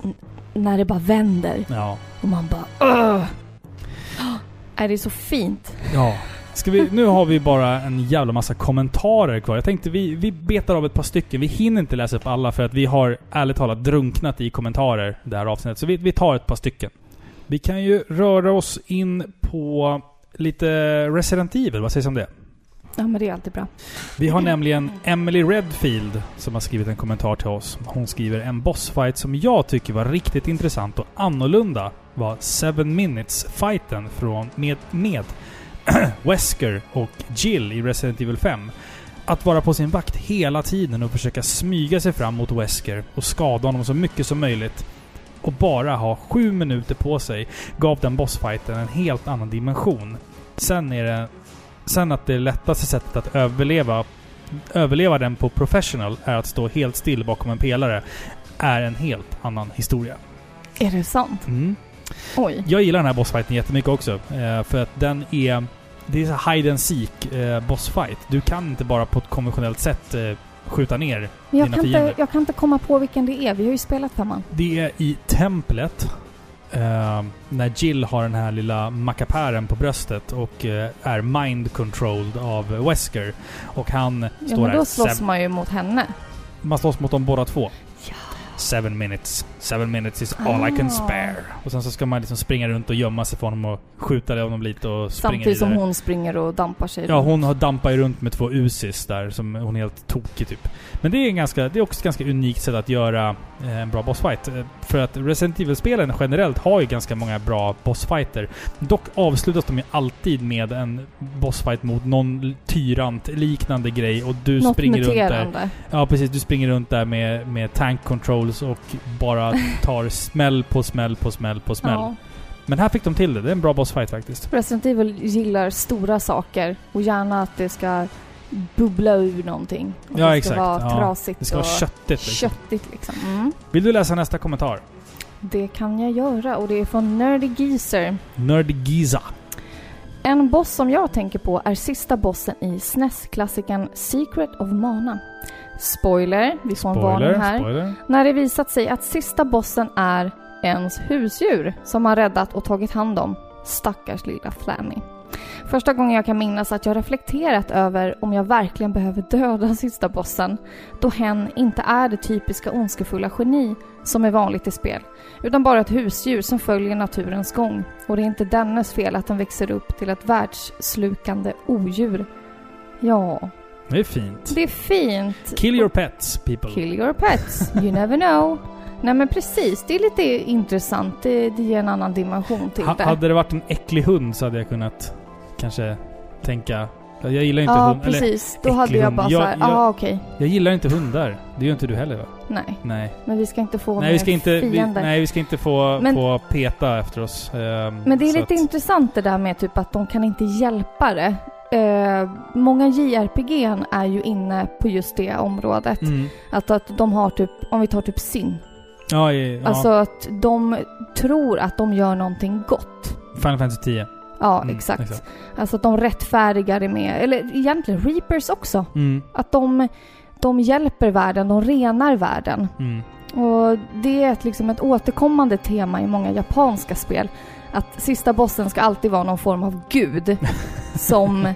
när det bara vänder.
Ja.
Och man bara Ugh! Är det så fint?
Ja. Ska vi, nu har vi bara en jävla massa kommentarer kvar. Jag tänkte vi, vi betar av ett par stycken. Vi hinner inte läsa upp alla för att vi har ärligt talat drunknat i kommentarer det här avsnittet. Så vi, vi tar ett par stycken. Vi kan ju röra oss in på lite Resident Evil. Vad sägs om det?
Ja men det är alltid bra.
Vi har nämligen Emily Redfield som har skrivit en kommentar till oss. Hon skriver en bossfight som jag tycker var riktigt intressant och annorlunda var 7 Minutes-fighten från med, med Wesker och Jill i Resident Evil 5. Att vara på sin vakt hela tiden och försöka smyga sig fram mot Wesker och skada honom så mycket som möjligt. och bara ha sju minuter på sig gav den bossfighten en helt annan dimension. Sen är det... Sen att det lättaste sättet att överleva överleva den på professional är att stå helt still bakom en pelare är en helt annan historia.
Är det sant?
Mm.
Oj.
Jag gillar den här bossfighten jättemycket också. Eh, för att den är... Det är så hide and seek eh, bossfight. Du kan inte bara på ett konventionellt sätt eh, skjuta ner
jag
dina
kan,
fiender.
inte, jag kan inte komma på vilken det är. Vi har ju spelat femman.
Det är i templet. Eh, när Jill har den här lilla mackapären på bröstet och eh, är mind-controlled av Wesker. Och han
Ja,
står
men
där...
då slåss man ju mot henne.
man slåss mot dem båda två. Seven minutes. Seven minutes is all I can
Ah.
spare. Och sen så ska man liksom springa runt och gömma sig för honom och skjuta honom lite och springa
Samtidigt som
vidare.
hon springer och dampar sig.
Ja, hon har dampar ju runt med två Usis där som hon är helt tokig typ. Men det är, en ganska, det är också ett ganska unikt sätt att göra eh, en bra bossfight. Eh, För att Resident Evil-spelen generellt har ju ganska många bra bossfighter. Dock avslutas de ju alltid med en bossfight mot någon tyrant-liknande grej och du
Något
springer runt där. Ja precis, du springer runt där med, med tank controls och bara tar smäll på smäll på smäll på smäll.
Ja.
Men här fick de till det. Det är en bra bossfight faktiskt.
Resident Evil gillar stora saker och gärna att det ska bubbla ur någonting. Och
Ja,
det
exakt.
ska vara
Ja.
trasigt
Det ska vara köttigt liksom.
köttigt liksom. Mm.
Vill du läsa nästa kommentar?
Det kan jag göra och det är från Nerdy Geezer.
Nerd Giza.
En boss som jag tänker på är sista bossen i SNES-klassikern Secret of Mana. Spoiler, vi får en varning här.
spoiler.
När det visat sig att sista bossen är ens husdjur som har räddat och tagit hand om. Stackars lilla Flammy. Första gången jag kan minnas att jag reflekterat över om jag verkligen behöver döda sista bossen, då hen inte är det typiska ondskefulla geni som är vanligt i spel, utan bara ett husdjur som följer naturens gång. Och det är inte dennes fel att den växer upp till ett världsslukande odjur. Ja,
Det är fint.
det är fint.
Kill your pets, people.
Kill your pets, you never know. Nej men precis, det är lite intressant. Det, det ger en annan dimension till
Ha,
det.
hade det varit en äcklig hund så hade jag kunnat kanske tänka... Jag gillar inte
ja,
hund... Eller,
precis. Då hade jag
hund.
bara
Jag-
såhär,
jag-
ja okej.
jag gillar inte hundar. Det gör inte du heller va?
Nej,
Nej.
men vi ska inte få
Nej vi, ska inte, vi,
fiender.
nej, vi ska inte få,
Men-
få peta efter oss. Ehm,
Men det är
så
lite
att-
intressant det där med typ att de kan inte hjälpa det. Eh, många JRPG är ju inne på just det området.
Mm.
Att, att de har typ, om vi tar typ SIN.
Ja, ja, ja.
Alltså att de tror att de gör någonting gott.
Final Fantasy 10.
Ja,
Mm,
exakt.
exakt.
Alltså att de rättfärdigar det med, eller egentligen Reapers också.
Mm.
Att de, de hjälper världen, de renar världen.
Mm.
Och det är ett, liksom ett återkommande tema i många japanska spel. Att sista bossen ska alltid vara någon form av gud som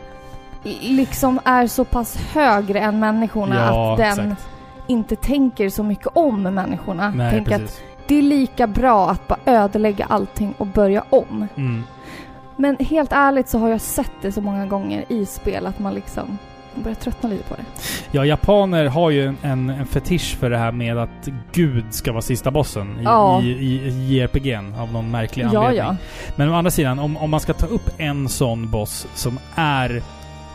liksom är så pass högre än människorna
Ja,
att den
exakt.
inte tänker så mycket om människorna.
Nej,
att
precis.
det är lika bra att bara ödelägga allting och börja om.
Mm.
Men helt ärligt så har jag sett det så många gånger i spel att man liksom börjar tröttna lite på det.
Ja, japaner har ju en, en, fetisch för det här med att Gud ska vara sista bossen i,
Ja.
i, i, i JRPG'n av någon märklig
Ja,
anledning.
ja.
Men å andra sidan, om, om man ska ta upp en sån boss som är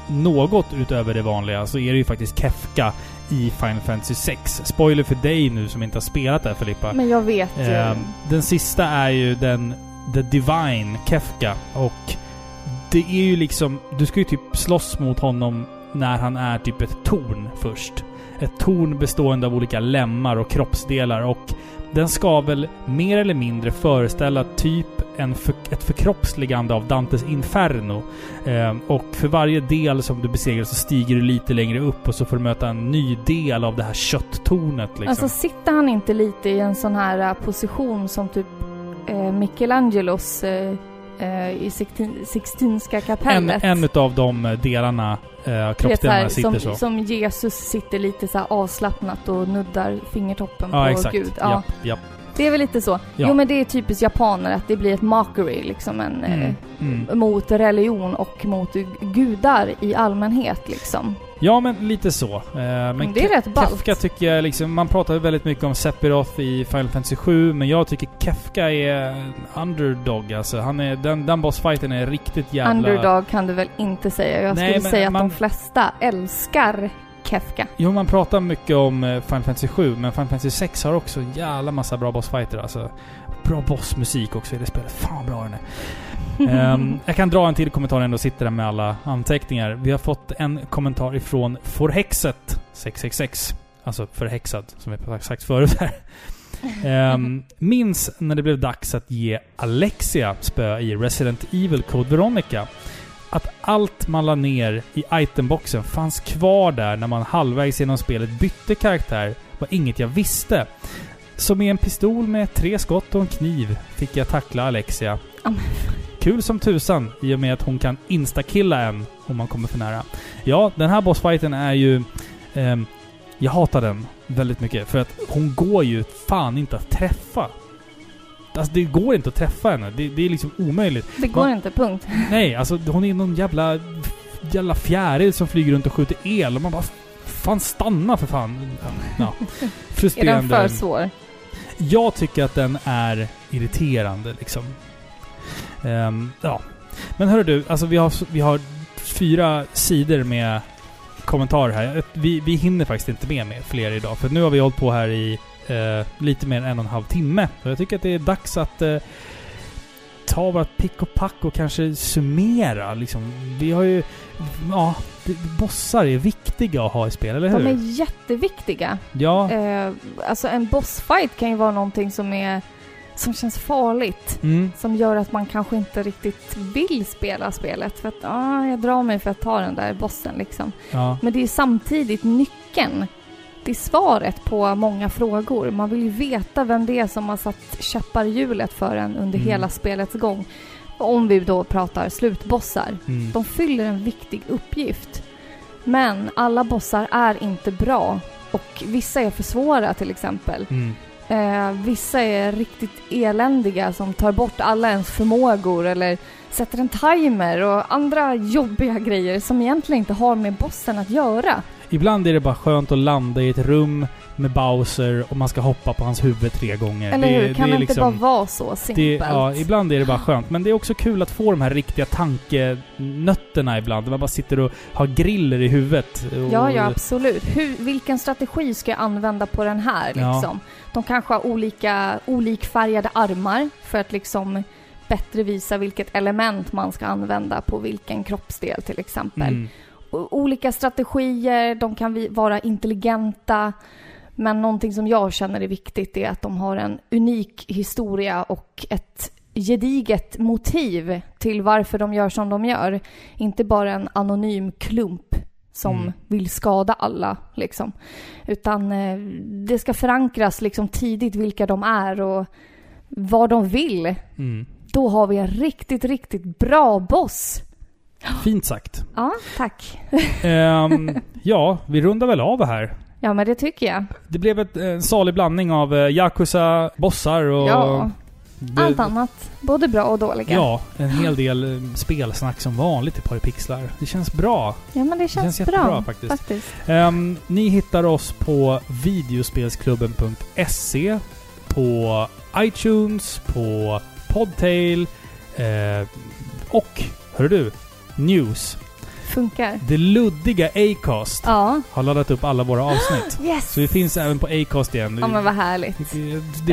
något utöver det vanliga så är det ju faktiskt Kefka i Final Fantasy 6. Spoiler för dig nu som inte har spelat det Filippa.
Men jag vet ju.
Ehm, den sista är ju den The Divine Kefka och det är ju liksom... Du ska ju typ slåss mot honom när han är typ ett torn först. Ett torn bestående av olika lemmar och kroppsdelar och den ska väl mer eller mindre föreställa typ en för, ett förkroppsligande av Dantes Inferno. Eh, och för varje del som du besegrar så stiger du lite längre upp och så får du möta en ny del av det här kötttornet liksom.
Alltså sitter han inte lite i en sån här äh, position som typ Michelangelos eh, eh, i Sixtin, Sixtinska
en,
kapellet?
en utav de delarna, eh,
här,
kroppsdelarna sitter
som,
så.
som Jesus sitter lite så avslappnat och nuddar fingertoppen
Ja,
på
exakt.
Gud. Ja,
Japp, japp.
Det är väl lite så.
Ja.
Jo men det är typiskt japaner att det blir ett mockery liksom en, eh,
Mm. Mm.
mot religion och mot gudar i allmänhet liksom.
Ja, men lite så. Eh, men
Men det är rätt ballt.
Kefka tycker jag liksom... Man pratar väldigt mycket om Sephiroth i Final Fantasy 7, men jag tycker Kefka är underdog alltså. Han är... Den, den bossfighten är riktigt jävla...
Underdog kan du väl inte säga. Jag
Nej,
skulle säga att
man-
de flesta älskar Kefka.
Jo, man pratar mycket om eh, Final Fantasy 7, men Final Fantasy 6 har också en jävla massa bra bossfighter alltså. bra bossmusik också i det spelet. Fan bra den är um, jag kan dra en till kommentar ändå och sitter där med alla anteckningar. Vi har fått en kommentar ifrån Forhexet 666. Alltså förhäxad, som vi har sagt förut här. Um, minns när det blev dags att ge Alexia spö i Resident Evil Code Veronica. Att allt man la ner i itemboxen fanns kvar där när man halvvägs genom spelet bytte karaktär var inget jag visste. Så med en pistol med tre skott och en kniv fick jag tackla Alexia.
Men-
Kul som tusan i och med att hon kan instakilla en om man kommer för nära. Ja, den här bossfighten är ju... ehm, jag hatar den väldigt mycket för att hon går ju fan inte att träffa. Alltså det går inte att träffa henne. Det, det är liksom omöjligt.
Det går
Va?
inte, punkt.
Nej, alltså hon är någon jävla... Jävla fjäril som flyger runt och skjuter el och man bara... Fan stanna för fan. Ja.
Är den
Frustrerande.
för svår?
Jag tycker att den är irriterande liksom. Um, ja. Men hörru du, alltså vi har, vi har fyra sidor med kommentarer här. Vi, vi hinner faktiskt inte med, med fler idag. För nu har vi hållit på här i eh, lite mer än en och en halv timme. Så jag tycker att det är dags att eh, ta vårt pick och pack och kanske summera. Liksom. Vi har ju... Ja, bossar är viktiga att ha i spel, eller hur?
De är jätteviktiga.
Ja.
Eh, alltså en bossfight kan ju vara någonting som är som känns farligt.
Mm.
Som gör att man kanske inte riktigt vill spela spelet. För att ah, jag drar mig för att ta den där bossen liksom.
Ja.
Men det är samtidigt nyckeln. Det är svaret på många frågor. Man vill ju veta vem det är som har satt käppar i hjulet för en under
Mm.
hela spelets gång. Om vi då pratar slutbossar.
Mm.
De fyller en viktig uppgift. Men alla bossar är inte bra. Och vissa är för svåra till exempel.
Mm.
Eh, vissa är riktigt eländiga som tar bort alla ens förmågor eller sätter en timer och andra jobbiga grejer som egentligen inte har med bossen att göra.
Ibland är det bara skönt att landa i ett rum med Bowser och man ska hoppa på hans huvud tre gånger.
Eller
det,
hur? Kan
det
det,
är
inte
liksom,
bara vara så simpelt?
det, ja, ibland är det bara skönt. Men det är också kul att få de här riktiga tankenötterna ibland. Man bara sitter och har griller i huvudet.
Ja, ja absolut. Hur, vilken strategi ska jag använda på den här
Ja.
liksom? De kanske har olika olikfärgade armar för att liksom bättre visa vilket element man ska använda på vilken kroppsdel till exempel.
Mm.
Olika strategier, de kan vara intelligenta. Men någonting som jag känner är viktigt är att de har en unik historia och ett gediget motiv till varför de gör som de gör. Inte bara en anonym klump som
Mm.
vill skada alla, liksom. Utan eh, det ska förankras liksom tidigt vilka de är och vad de vill.
Mm.
Då har vi en riktigt, riktigt bra boss.
Fint sagt.
Ja, tack.
Ehm, ja, vi rundar väl av här.
Ja, men det tycker jag.
Det blev ett, en salig blandning av eh, Yakuza, bossar och...
Ja,
det-
allt annat. Både bra och dåliga.
Ja, en hel del eh, spelsnack som vanligt i Paripixlar. Det känns bra.
Ja, men det känns,
känns jättebra
bra.
faktiskt.
faktiskt.
Ehm, ni hittar oss på videospelsklubben.se, på iTunes, på Podtail eh, och, hör du, News.
Funkar.
Det luddiga Acast
Ja.
har laddat upp alla våra avsnitt.
Yes!
Så vi finns även på Acast igen.
Ja, men vad härligt.
det,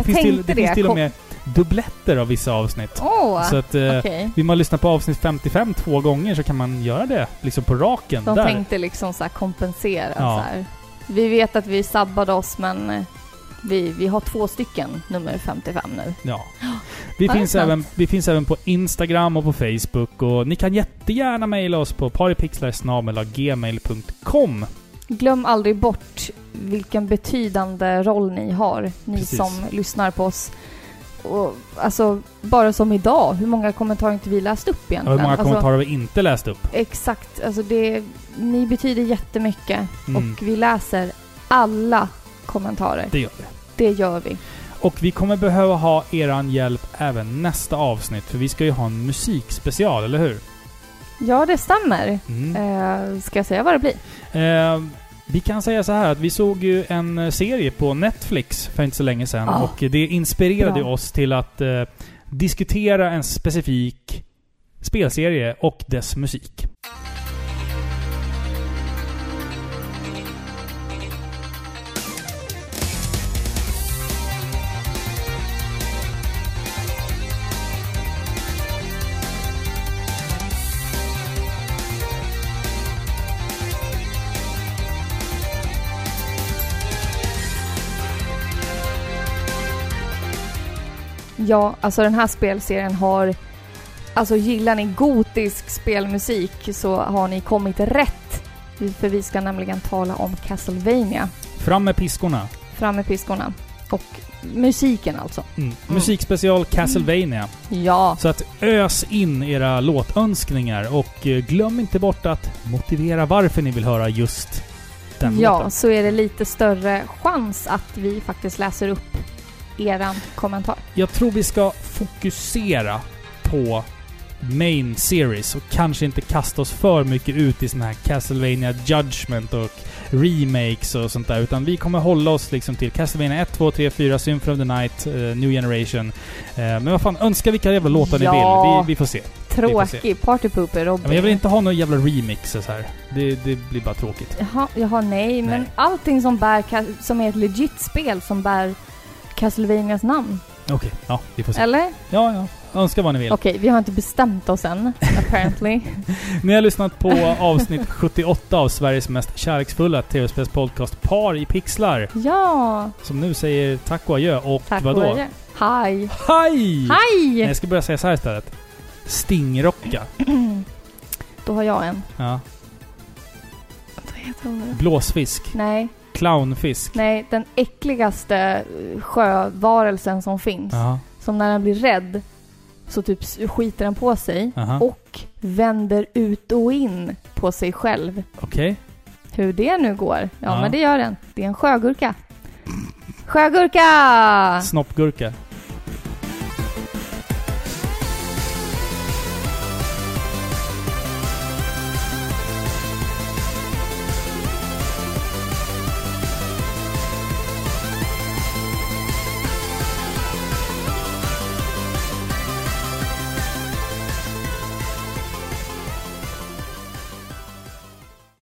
finns till, det finns till och med dubbletter av vissa avsnitt.
Åh!
Så att eh,
Okej.
vill man lyssna på avsnitt 55 två gånger så kan man göra det liksom på raken.
De
där.
tänkte liksom så kompensera.
Ja.
Så här. Vi vet att vi sabbade oss, men eh, vi, vi har två stycken nummer 55 nu.
Ja. Vi,
Ja,
finns även, vi finns även på Instagram och på Facebook och ni kan jättegärna mejla oss på paripixlarsgmail.com
Glöm aldrig bort vilken betydande roll ni har, ni
Precis.
som lyssnar på oss. Och, alltså, bara som idag, hur många kommentarer har inte vi läst upp
Ja,
egentligen?
Hur många
alltså,
kommentarer har vi inte läst upp?
Exakt, alltså det, ni betyder jättemycket
Mm.
och vi läser alla kommentarer.
Det gör vi.
Det gör vi.
Och vi kommer behöva ha eran hjälp även nästa avsnitt för vi ska ju ha en musikspecial, eller hur?
Ja, det stämmer.
Mm.
Eh, ska jag säga vad det blir?
Eh, vi kan säga så här att vi såg ju en serie på Netflix för inte så länge sedan
Ja.
och det inspirerade
Bra.
oss till att eh, diskutera en specifik spelserie och dess musik.
Ja, alltså den här spelserien har... Alltså gillar ni gotisk spelmusik så har ni kommit rätt. För vi ska nämligen tala om Castlevania.
Fram med piskorna.
Fram med piskorna. Och musiken alltså.
Mm. Musikspecial Castlevania.
Ja,
Så att ös in era låtönskningar och eh, glöm inte bort att motivera varför ni vill höra just den
ja,
låten.
så är det lite större chans att vi faktiskt läser upp eran kommentar.
Jag tror vi ska fokusera på main series och kanske inte kasta oss för mycket ut i såna här Castlevania Judgment och remakes och sånt där. Utan vi kommer hålla oss liksom till Castlevania 1, 2, 3, 4, Symphony of the Night, eh, New Generation. Eh, men vad fan, önska vilka jävla låtar
Ja.
ni vill. Vi, vi får se.
Tråkig partypooper
Ja,
Robin.
men jag vill inte ha några jävla remixes här. Det, det blir bara tråkigt.
Jaha, jaha nej, men
Nej.
allting som, bär, som är ett legit spel som bär Castlevanias namn.
Okej, ja, vi får se.
Eller?
Ja, ja. Önska vad ni vill.
Okej, vi har inte bestämt oss än, apparently.
Ni har lyssnat på avsnitt 78 av Sveriges mest kärleksfulla tv-spelspodcast Par i pixlar.
ja,
Som nu säger tack och adjö och
tack
vadå?
och adjö. Hej!
Hej! Nej,
Hej!
jag ska börja säga så här istället. Stingrocka.
Då har jag en.
Ja.
Vad heter hon nu?
Blåsfisk.
Nej,
Clownfisk.
nej, den äckligaste eh, sjövarelsen som finns.
Jaha.
Som när den blir rädd så typ skiter den på sig
Aha.
och vänder ut och in på sig själv.
Okej.
Hur det nu går? Ja,
Ja.
men det gör den. Det är en sjögurka. Sjögurka!
Snoppgurka.